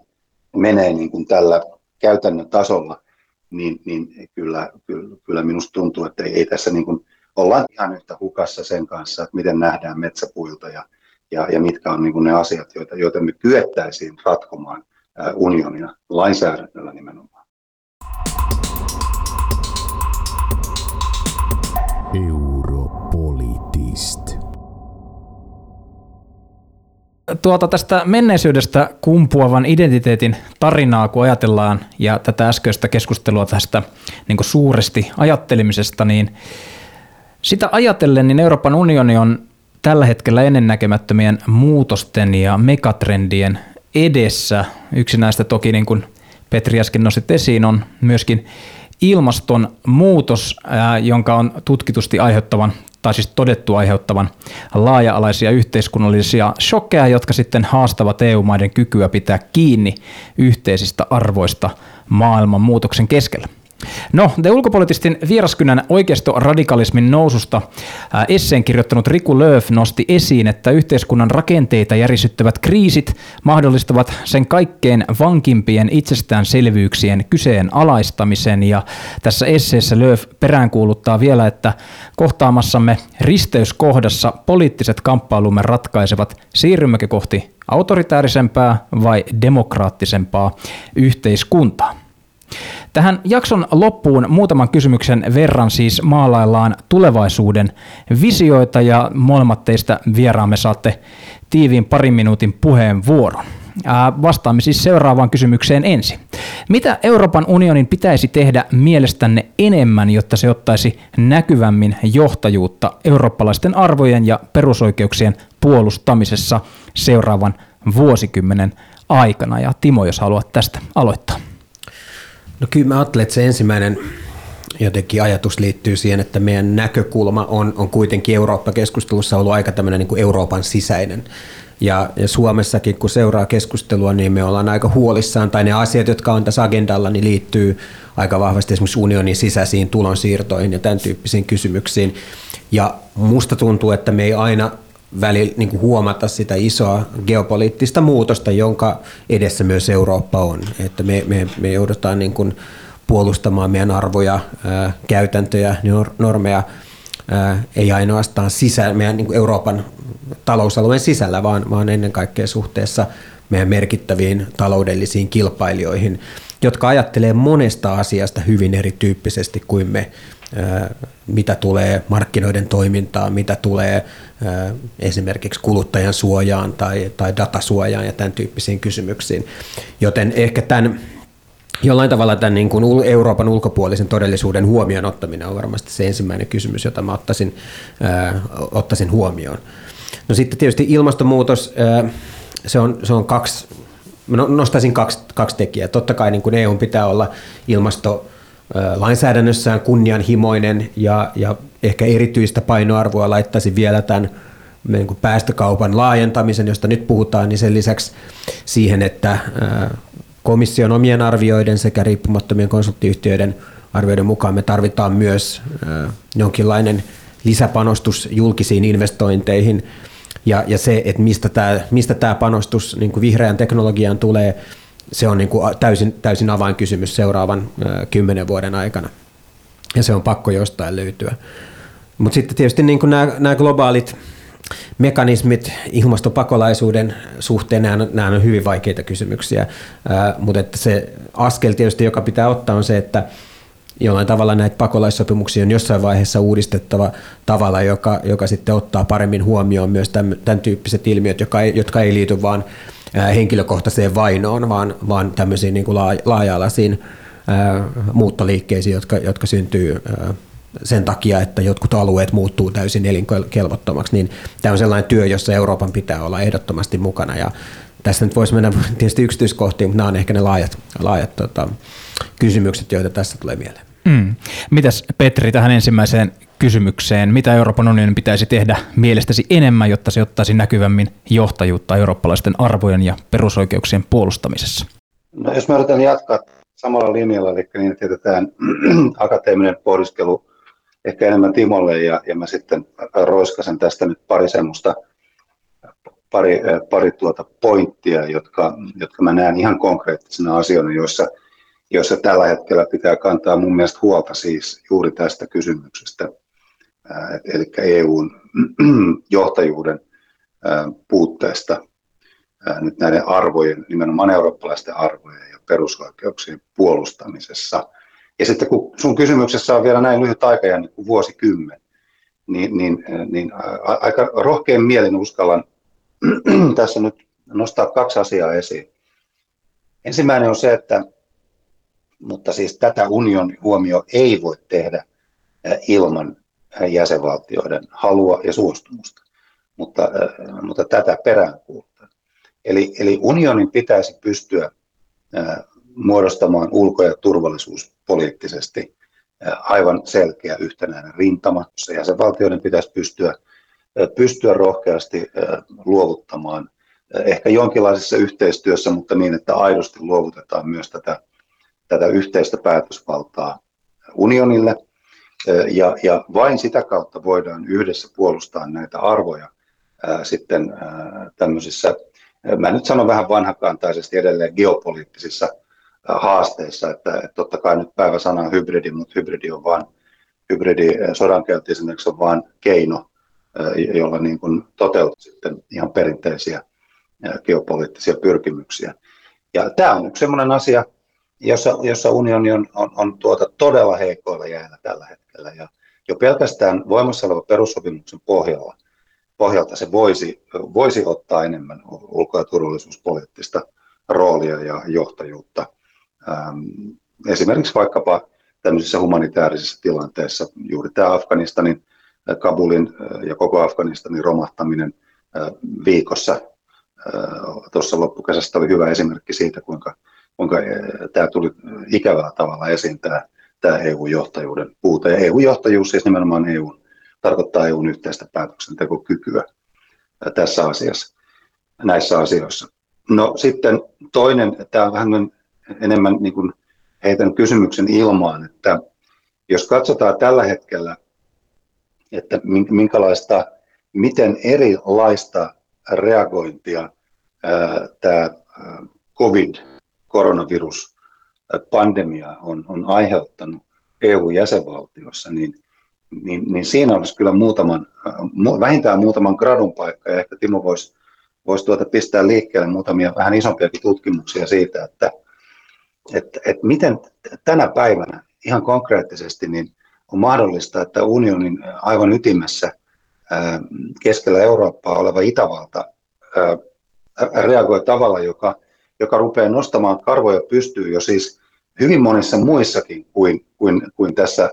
menee niin kuin tällä käytännön tasolla, niin, niin kyllä, kyllä, kyllä minusta tuntuu, että ei, ei tässä niin kuin, ollaan ihan yhtä hukassa sen kanssa, että miten nähdään metsäpuilta ja, ja, ja mitkä on niin kuin ne asiat, joita, joita me kyettäisiin ratkomaan unionina lainsäädännöllä nimenomaan. Europolitist tuota tästä menneisyydestä kumpuavan identiteetin tarinaa, kun ajatellaan, ja tätä äskeistä keskustelua tästä niin suuresti ajattelemisesta, niin sitä ajatellen, niin Euroopan unioni on tällä hetkellä ennennäkemättömien muutosten ja megatrendien edessä. Yksi näistä toki, niin kuin Petri äsken nostit esiin, on myöskin ilmastonmuutos, jonka on tutkitusti aiheuttavan tai siis todettu aiheuttavan laaja-alaisia yhteiskunnallisia shokkeja, jotka sitten haastavat EU-maiden kykyä pitää kiinni yhteisistä arvoista maailman muutoksen keskellä. No, The Ulkopoliittistin vieraskynän oikeistoradikalismin noususta esseen kirjoittanut Riku Lööf nosti esiin, että yhteiskunnan rakenteita järisyttävät kriisit mahdollistavat sen kaikkein vankimpien itsestäänselvyyksien kyseenalaistamisen. Ja tässä esseessä Lööf peräänkuuluttaa vielä, että kohtaamassamme risteyskohdassa poliittiset kamppailumme ratkaisevat, siirrymmekö kohti autoritäärisempää vai demokraattisempaa yhteiskuntaa. Tähän jakson loppuun muutaman kysymyksen verran siis maalaillaan tulevaisuuden visioita ja molemmat teistä vieraamme saatte tiiviin parin minuutin puheenvuoron. Vastaamme siis seuraavaan kysymykseen ensin. Mitä Euroopan unionin pitäisi tehdä mielestänne enemmän, jotta se ottaisi näkyvämmin johtajuutta eurooppalaisten arvojen ja perusoikeuksien puolustamisessa seuraavan vuosikymmenen aikana? Ja Timo, jos haluat tästä aloittaa. No kyllä mä ajattelen, että se ensimmäinen jotenkin ajatus liittyy siihen, että meidän näkökulma on, on kuitenkin Eurooppa-keskustelussa ollut aika tämmöinen niin kuin Euroopan sisäinen. Ja, ja Suomessakin, kun seuraa keskustelua, niin me ollaan aika huolissaan, tai ne asiat, jotka on tässä agendalla, niin liittyy aika vahvasti esimerkiksi unionin sisäisiin tulonsiirtoihin ja tämän tyyppisiin kysymyksiin. Ja musta tuntuu, että me ei aina välillä niin kuin huomata sitä isoa geopoliittista muutosta, jonka edessä myös Eurooppa on. Että me, me, me joudutaan niin kuin puolustamaan meidän arvoja, ää, käytäntöjä, normeja, ää, ei ainoastaan sisä, meidän niin kuin Euroopan talousalueen sisällä, vaan, vaan ennen kaikkea suhteessa meidän merkittäviin taloudellisiin kilpailijoihin, jotka ajattelee monesta asiasta hyvin erityyppisesti kuin me mitä tulee markkinoiden toimintaan, mitä tulee esimerkiksi kuluttajan suojaan tai, tai datasuojaan ja tämän tyyppisiin kysymyksiin. Joten ehkä tämän jollain tavalla tämän niin kuin Euroopan ulkopuolisen todellisuuden huomioon ottaminen on varmasti se ensimmäinen kysymys, jota mä ottaisin, ottaisin huomioon. No sitten tietysti ilmastonmuutos, se on, se on kaksi, no, nostaisin kaksi, kaksi tekijää. Totta kai niin kuin EU pitää olla ilmasto lainsäädännössään kunnianhimoinen ja, ja ehkä erityistä painoarvoa laittaisi vielä tämän niin kuin päästökaupan laajentamisen, josta nyt puhutaan, niin sen lisäksi siihen, että komission omien arvioiden sekä riippumattomien konsulttiyhtiöiden arvioiden mukaan me tarvitaan myös jonkinlainen lisäpanostus julkisiin investointeihin. Ja, ja se, että mistä tämä, mistä tämä panostus niin kuin vihreään teknologiaan tulee, se on niin kuin täysin, täysin avainkysymys seuraavan kymmenen vuoden aikana. Ja se on pakko jostain löytyä. Mutta sitten tietysti niin kuin nämä, nämä globaalit mekanismit ilmastopakolaisuuden suhteen, nämä, nämä on hyvin vaikeita kysymyksiä, mutta että se askel tietysti, joka pitää ottaa, on se, että jollain tavalla näitä pakolaissopimuksia on jossain vaiheessa uudistettava tavalla, joka, joka sitten ottaa paremmin huomioon myös tämän, tämän tyyppiset ilmiöt, jotka ei, jotka ei liity vain henkilökohtaiseen vainoon, vaan, vaan tämmöisiin niin kuin laaja-alaisiin muuttoliikkeisiin, jotka, jotka syntyy sen takia, että jotkut alueet muuttuu täysin elinkelvottomaksi, niin tämä on sellainen työ, jossa Euroopan pitää olla ehdottomasti mukana ja tässä nyt voisi mennä (laughs) tietysti yksityiskohtiin, mutta nämä on ehkä ne laajat, laajat tota, kysymykset, joita tässä tulee mieleen. Mm. Mitäs Petri tähän ensimmäiseen kysymykseen, mitä Euroopan unionin pitäisi tehdä mielestäsi enemmän, jotta se ottaisi näkyvämmin johtajuutta eurooppalaisten arvojen ja perusoikeuksien puolustamisessa? No, jos me yritän jatkaa samalla linjalla, eli niin, että jätetään (clears throat) akateeminen pohdiskelu ehkä enemmän Timolle ja, ja mä sitten roiskasen tästä nyt pari semmoista pari, pari tuota pointtia, jotka, jotka mä näen ihan konkreettisina asioina, joissa, joissa tällä hetkellä pitää kantaa mun mielestä huolta siis juuri tästä kysymyksestä eli EUn (clears throat) johtajuuden puutteesta nyt näiden arvojen, nimenomaan eurooppalaisten arvojen ja perusoikeuksien puolustamisessa. Ja sitten kun sun kysymyksessä on vielä näin lyhyt aikajänne kuin vuosikymmen, niin, niin, niin aika rohkein mielin uskallan (clears throat) tässä nyt nostaa kaksi asiaa esiin. Ensimmäinen on se, että mutta siis tätä union huomio ei voi tehdä ilman jäsenvaltioiden halua ja suostumusta, mutta, äh, mutta tätä peräänkuuluttaa. Eli, eli unionin pitäisi pystyä äh, muodostamaan ulko- ja turvallisuuspoliittisesti äh, aivan selkeä yhtenäinen rintama, jäsenvaltioiden pitäisi pystyä, pystyä rohkeasti luovuttamaan ehkä jonkinlaisessa yhteistyössä, mutta niin, että aidosti luovutetaan myös tätä, tätä yhteistä päätösvaltaa unionille, ja, ja vain sitä kautta voidaan yhdessä puolustaa näitä arvoja ää, sitten ää, tämmöisissä, mä nyt sanon vähän vanhakantaisesti edelleen geopoliittisissa ää, haasteissa, että, että totta kai nyt päiväsana on hybridi, mutta hybridi on vaan, hybridi sodankäynti esimerkiksi on vain keino, ää, jolla niin kuin toteutuu sitten ihan perinteisiä ää, geopoliittisia pyrkimyksiä. Ja tämä on yksi sellainen asia, jossa, jossa unioni on, on, on tuota todella heikoilla jäällä tällä hetkellä. Ja jo pelkästään voimassa oleva perussopimuksen pohjalla, pohjalta se voisi, voisi ottaa enemmän ulko- ja turvallisuuspoliittista roolia ja johtajuutta. Ähm, esimerkiksi vaikkapa tämmöisissä humanitaarisissa tilanteissa, juuri tämä Afganistanin, äh, Kabulin äh, ja koko Afganistanin romahtaminen äh, viikossa tuossa loppukesästä oli hyvä esimerkki siitä, kuinka kuinka tämä tuli ikävällä tavalla esiin, tämä, tämä EU-johtajuuden puute. Ja EU-johtajuus siis nimenomaan EU, tarkoittaa EUn yhteistä päätöksentekokykyä tässä asiassa, näissä asioissa. No sitten toinen, tämä on vähän enemmän niin kuin heitän kysymyksen ilmaan, että jos katsotaan tällä hetkellä, että minkälaista, miten erilaista reagointia tämä COVID koronaviruspandemia on, on aiheuttanut EU-jäsenvaltioissa, niin, niin, niin siinä olisi kyllä muutaman, vähintään muutaman gradun paikka, ja ehkä Timo voisi voisi tuota pistää liikkeelle muutamia vähän isompiakin tutkimuksia siitä, että, että, että miten tänä päivänä ihan konkreettisesti niin on mahdollista, että unionin aivan ytimessä keskellä Eurooppaa oleva Itävalta reagoi tavalla, joka joka rupeaa nostamaan karvoja pystyy jo siis hyvin monissa muissakin kuin, kuin, kuin tässä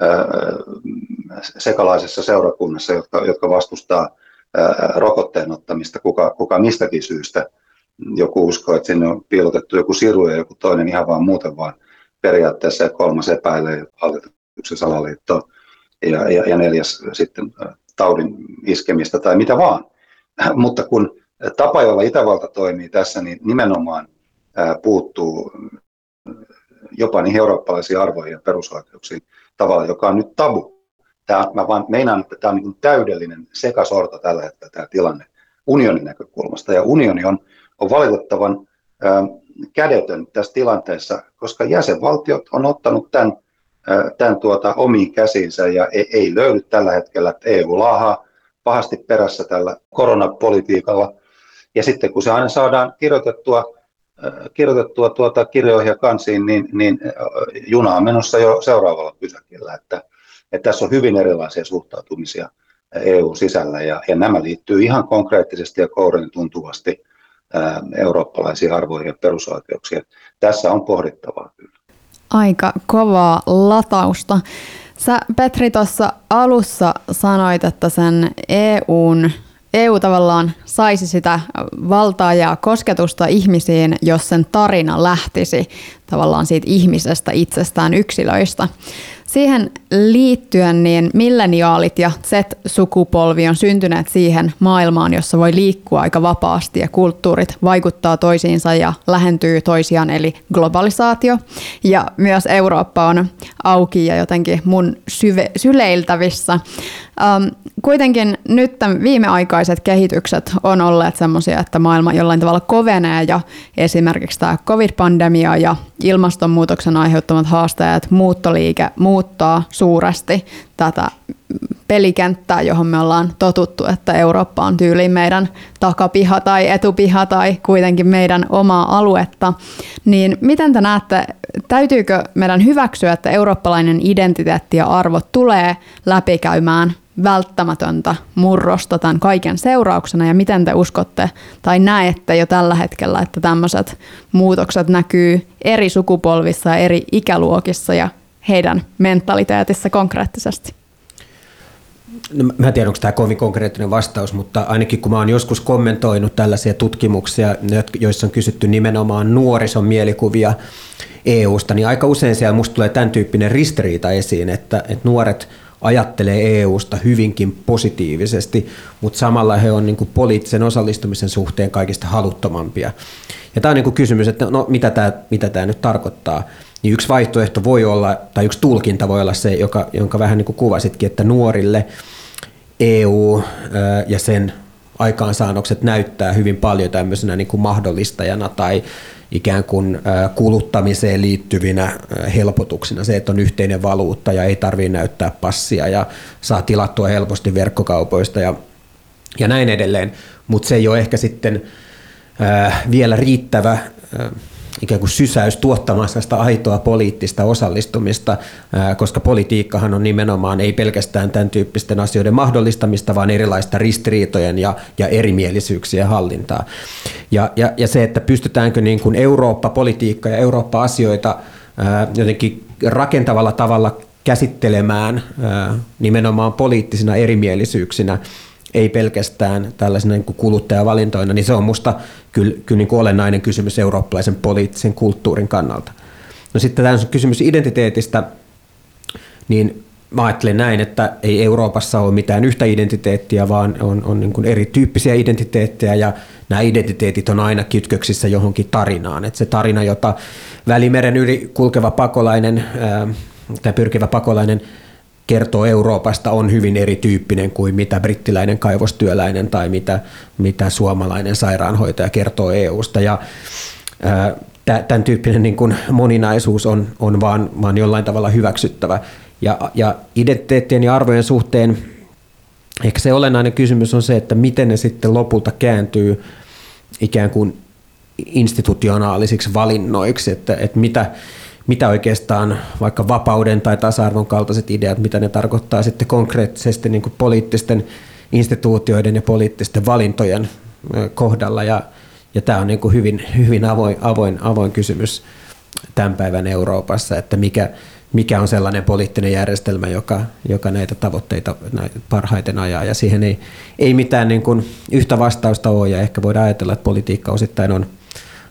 ää, sekalaisessa seurakunnassa, jotka, jotka vastustaa ää, rokotteen ottamista kuka, kuka mistäkin syystä. Joku uskoo, että sinne on piilotettu joku siru ja joku toinen ihan vaan muuten vaan periaatteessa ja kolmas epäilee hallituksen salaliittoa ja, ja, ja neljäs sitten taudin iskemistä tai mitä vaan. Mutta kun tapa, jolla Itävalta toimii tässä, niin nimenomaan puuttuu jopa niin eurooppalaisiin arvoihin ja perusoikeuksiin tavalla, joka on nyt tabu. Tämä, mä vaan meinaan, että tämä on niin täydellinen sekasorto tällä hetkellä tämä tilanne unionin näkökulmasta. Ja unioni on, on valitettavan ää, kädetön tässä tilanteessa, koska jäsenvaltiot on ottanut tämän, ää, tämän tuota omiin käsiinsä ja ei, ei löydy tällä hetkellä, että EU laahaa pahasti perässä tällä koronapolitiikalla – ja sitten kun se aina saadaan kirjoitettua, äh, kirjoitettua tuota kirjoihin ja kansiin, niin, niin äh, juna on menossa jo seuraavalla pysäkillä. Että, että tässä on hyvin erilaisia suhtautumisia EU-sisällä ja, ja nämä liittyy ihan konkreettisesti ja kourin tuntuvasti äh, eurooppalaisiin arvoihin ja perusoikeuksiin. Tässä on pohdittavaa kyllä. Aika kovaa latausta. Sä Petri tuossa alussa sanoit, että sen EUn EU tavallaan saisi sitä valtaa ja kosketusta ihmisiin, jos sen tarina lähtisi tavallaan siitä ihmisestä itsestään yksilöistä. Siihen liittyen niin milleniaalit ja Z-sukupolvi on syntyneet siihen maailmaan, jossa voi liikkua aika vapaasti ja kulttuurit vaikuttaa toisiinsa ja lähentyy toisiaan, eli globalisaatio. Ja myös Eurooppa on auki ja jotenkin mun syve, syleiltävissä. Um, kuitenkin nyt viimeaikaiset kehitykset on olleet sellaisia, että maailma jollain tavalla kovenee ja esimerkiksi tämä covid-pandemia ja ilmastonmuutoksen aiheuttamat haasteet, muuttoliike muuttaa suuresti tätä pelikenttää, johon me ollaan totuttu, että Eurooppa on tyyliin meidän takapiha tai etupiha tai kuitenkin meidän omaa aluetta. Niin miten te näette, täytyykö meidän hyväksyä, että eurooppalainen identiteetti ja arvot tulee läpikäymään välttämätöntä murrosta tämän kaiken seurauksena ja miten te uskotte tai näette jo tällä hetkellä, että tämmöiset muutokset näkyy eri sukupolvissa ja eri ikäluokissa ja heidän mentaliteetissa konkreettisesti? No, mä en tiedä, onko tämä kovin konkreettinen vastaus, mutta ainakin kun mä oon joskus kommentoinut tällaisia tutkimuksia, joissa on kysytty nimenomaan nuorison mielikuvia EUsta, niin aika usein siellä musta tulee tämän tyyppinen ristiriita esiin, että, että nuoret – ajattelee EUsta hyvinkin positiivisesti, mutta samalla he on niin poliittisen osallistumisen suhteen kaikista haluttomampia. Ja tämä on niin kysymys, että no, mitä, tämä, mitä tämä nyt tarkoittaa. Niin yksi vaihtoehto voi olla, tai yksi tulkinta voi olla se, joka, jonka vähän niin kuin kuvasitkin, että nuorille EU ja sen aikaansaannokset näyttää hyvin paljon tämmöisenä niin kuin mahdollistajana tai ikään kuin kuluttamiseen liittyvinä helpotuksina. Se, että on yhteinen valuutta ja ei tarvitse näyttää passia ja saa tilattua helposti verkkokaupoista ja, ja näin edelleen. Mutta se ei ole ehkä sitten vielä riittävä ikään kuin sysäys tuottamaan sitä aitoa poliittista osallistumista, koska politiikkahan on nimenomaan ei pelkästään tämän tyyppisten asioiden mahdollistamista, vaan erilaista ristiriitojen ja, ja erimielisyyksien hallintaa. Ja, ja, ja se, että pystytäänkö niin kuin Eurooppa-politiikka ja Eurooppa-asioita jotenkin rakentavalla tavalla käsittelemään nimenomaan poliittisina erimielisyyksinä, ei pelkästään tällaisena niin kuin kuluttajavalintoina, niin se on minusta kyllä, kyllä niin kuin olennainen kysymys eurooppalaisen poliittisen kulttuurin kannalta. No sitten tämä on kysymys identiteetistä, niin mä ajattelen näin, että ei Euroopassa ole mitään yhtä identiteettiä, vaan on, on niin kuin erityyppisiä identiteettejä ja nämä identiteetit on aina kytköksissä johonkin tarinaan. Että se tarina, jota Välimeren yli kulkeva pakolainen tai pyrkivä pakolainen kertoo Euroopasta on hyvin erityyppinen kuin mitä brittiläinen kaivostyöläinen tai mitä, mitä suomalainen sairaanhoitaja kertoo EUsta. Ja, ää, tämän tyyppinen niin kuin moninaisuus on, on vaan, vaan jollain tavalla hyväksyttävä. Ja, ja identiteettien ja arvojen suhteen ehkä se olennainen kysymys on se, että miten ne sitten lopulta kääntyy ikään kuin institutionaalisiksi valinnoiksi, että, että mitä, mitä oikeastaan vaikka vapauden tai tasa-arvon kaltaiset ideat, mitä ne tarkoittaa sitten konkreettisesti niin kuin poliittisten instituutioiden ja poliittisten valintojen kohdalla. Ja, ja tämä on niin kuin hyvin, hyvin avoin, avoin, avoin kysymys tämän päivän Euroopassa, että mikä, mikä on sellainen poliittinen järjestelmä, joka, joka näitä tavoitteita parhaiten ajaa. Ja siihen ei, ei mitään niin kuin yhtä vastausta ole, ja ehkä voidaan ajatella, että politiikka osittain on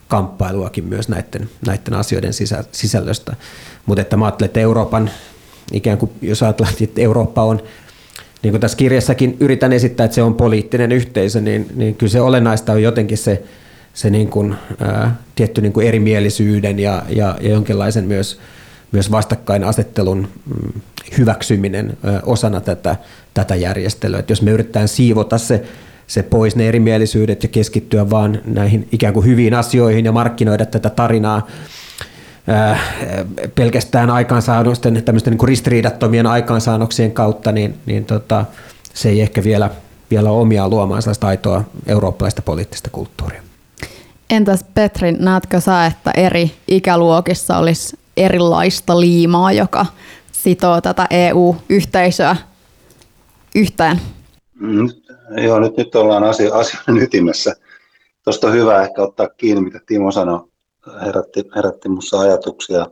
kamppailuakin myös näiden, näiden asioiden sisä, sisällöstä. Mutta että mä ajattelen, että Euroopan, ikään kuin jos ajatellaan, että Eurooppa on, niin kuin tässä kirjassakin yritän esittää, että se on poliittinen yhteisö, niin, niin kyllä se olennaista on jotenkin se, se niin kuin, ää, tietty niin kuin erimielisyyden ja, ja, ja jonkinlaisen myös, myös vastakkainasettelun mm, hyväksyminen ää, osana tätä, tätä järjestelyä. Et jos me yritetään siivota se se pois ne erimielisyydet ja keskittyä vaan näihin ikään kuin hyviin asioihin ja markkinoida tätä tarinaa ää, pelkästään aikaansaannosten, tämmöisten niin kuin ristiriidattomien aikaansaannoksien kautta, niin, niin tota, se ei ehkä vielä, vielä ole omiaan luomaan sellaista aitoa eurooppalaista poliittista kulttuuria. Entäs Petri, näetkö sä, että eri ikäluokissa olisi erilaista liimaa, joka sitoo tätä EU-yhteisöä yhteen? Joo, nyt, nyt ollaan asia, asian ytimessä. Tuosta on hyvä ehkä ottaa kiinni, mitä Timo sanoi, herätti, herätti minussa ajatuksia,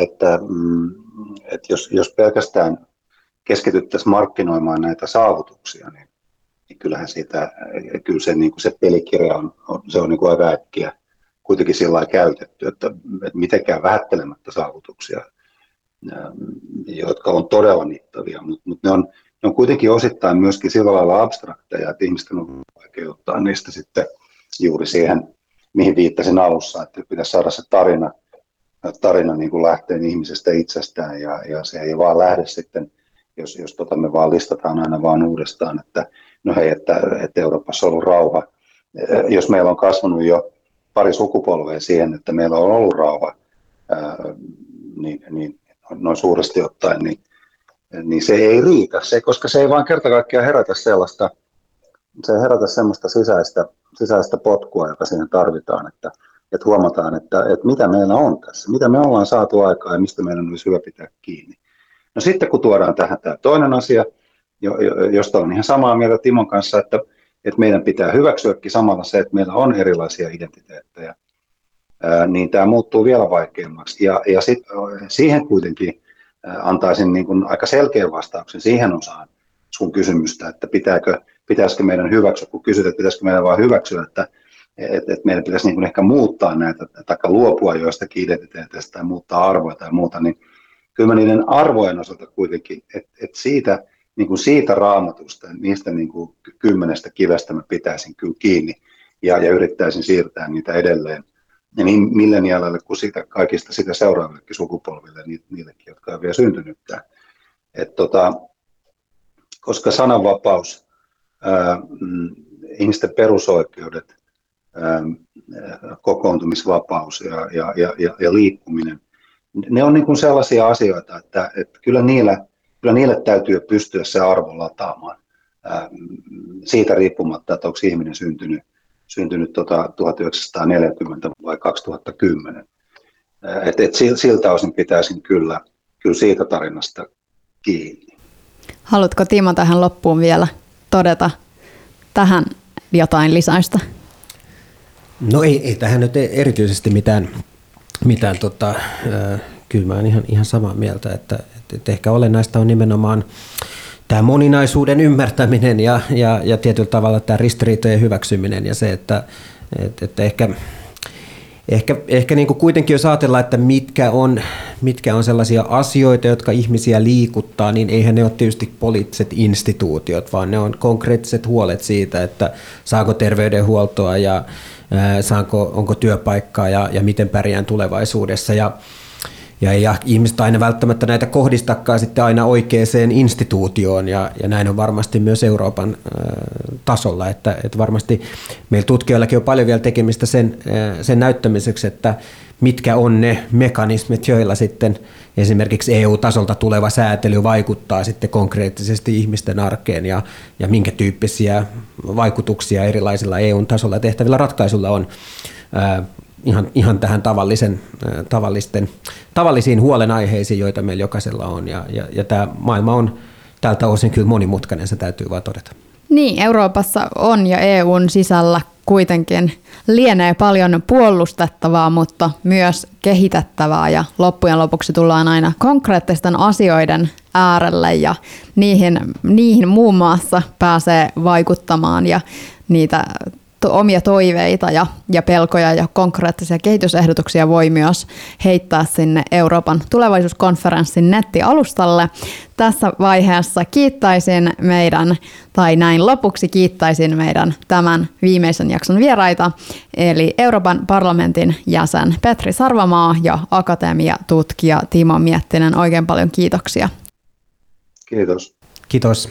että, mm, että jos, jos pelkästään keskityttäisiin markkinoimaan näitä saavutuksia, niin, niin kyllähän siitä, kyllä se, niin kuin se pelikirja on, on, se on niin kuin aika äkkiä kuitenkin sillä käytetty, että, että mitenkään vähättelemättä saavutuksia, jotka on todella mittavia, mutta, mutta ne on ne on kuitenkin osittain myöskin sillä lailla abstrakteja, että ihmisten on vaikea ottaa niistä sitten juuri siihen, mihin viittasin alussa, että pitäisi saada se tarina, tarina niin kuin lähteen ihmisestä itsestään ja, ja se ei vaan lähde sitten, jos, jos tota me vaan listataan aina vaan uudestaan, että no hei, että, että Euroopassa on ollut rauha. Jos meillä on kasvanut jo pari sukupolvea siihen, että meillä on ollut rauha, niin, niin noin suuresti ottaen, niin niin se ei riitä, se, koska se ei vaan kerta kaikkiaan herätä sellaista, se ei herätä sellaista sisäistä, sisäistä potkua, joka siihen tarvitaan, että, että huomataan, että, että mitä meillä on tässä, mitä me ollaan saatu aikaa ja mistä meidän olisi hyvä pitää kiinni. No sitten kun tuodaan tähän tämä toinen asia, josta on ihan samaa mieltä Timon kanssa, että, että meidän pitää hyväksyäkin samalla se, että meillä on erilaisia identiteettejä, niin tämä muuttuu vielä vaikeammaksi. Ja, ja sit, siihen kuitenkin antaisin niin kuin aika selkeän vastauksen siihen osaan sun kysymystä, että pitääkö, pitäisikö meidän hyväksyä, kun kysyt, että pitäisikö meidän vain hyväksyä, että, että, että meidän pitäisi niin kuin ehkä muuttaa näitä, tai luopua joistakin identiteeteistä tai muuttaa arvoja tai muuta, niin kyllä mä niiden arvojen osalta kuitenkin, että, että siitä, niin kuin siitä raamatusta, niistä niin kuin kymmenestä kivestä mä pitäisin kyllä kiinni ja, ja yrittäisin siirtää niitä edelleen ja niin milleniaaleille kuin sitä, kaikista sitä seuraavillekin sukupolville, niillekin, jotka on vielä syntynytkään. Et tota, koska sananvapaus, ää, mm, ihmisten perusoikeudet, kokoontumisvapaus ja, ja, ja, ja, ja liikkuminen, ne on niin kuin sellaisia asioita, että, että kyllä, niillä, kyllä niille täytyy pystyä se arvo lataamaan siitä riippumatta, että onko ihminen syntynyt, syntynyt tota 1940 vai 2010. Et, et siltä osin pitäisin kyllä, kyllä siitä tarinasta kiinni. Haluatko Timo tähän loppuun vielä todeta tähän jotain lisäystä? No ei, ei tähän nyt erityisesti mitään, mitään tota, äh, kyllä mä olen ihan, ihan samaa mieltä, että, että, että ehkä olennaista on nimenomaan tämä moninaisuuden ymmärtäminen ja, ja, ja tietyllä tavalla tämä ristiriitojen hyväksyminen ja se, että, että, että ehkä Ehkä, ehkä niin kuin kuitenkin jos ajatellaan, että mitkä on, mitkä on sellaisia asioita, jotka ihmisiä liikuttaa, niin eihän ne ole tietysti poliittiset instituutiot, vaan ne on konkreettiset huolet siitä, että saako terveydenhuoltoa ja saanko, onko työpaikkaa ja, ja miten pärjään tulevaisuudessa. Ja, ja ei ihmiset aina välttämättä näitä kohdistakaan sitten aina oikeaan instituutioon ja, ja näin on varmasti myös Euroopan äh, tasolla, että, että varmasti meillä tutkijoillakin on paljon vielä tekemistä sen, äh, sen näyttämiseksi, että mitkä on ne mekanismit, joilla sitten esimerkiksi EU-tasolta tuleva säätely vaikuttaa sitten konkreettisesti ihmisten arkeen ja, ja minkä tyyppisiä vaikutuksia erilaisilla EU-tasolla tehtävillä ratkaisuilla on. Ihan, ihan tähän tavallisen, tavallisten, tavallisiin huolenaiheisiin, joita meillä jokaisella on. Ja, ja, ja tämä maailma on tältä osin kyllä monimutkainen, se täytyy vaan todeta. Niin, Euroopassa on ja EUn sisällä kuitenkin lienee paljon puolustettavaa, mutta myös kehitettävää ja loppujen lopuksi tullaan aina konkreettisten asioiden äärelle ja niihin, niihin muun muassa pääsee vaikuttamaan ja niitä omia toiveita ja, ja pelkoja ja konkreettisia kehitysehdotuksia voi myös heittää sinne Euroopan tulevaisuuskonferenssin nettialustalle. Tässä vaiheessa kiittäisin meidän, tai näin lopuksi kiittäisin meidän tämän viimeisen jakson vieraita, eli Euroopan parlamentin jäsen Petri Sarvamaa ja akatemiatutkija Timo Miettinen. Oikein paljon kiitoksia. Kiitos. Kiitos.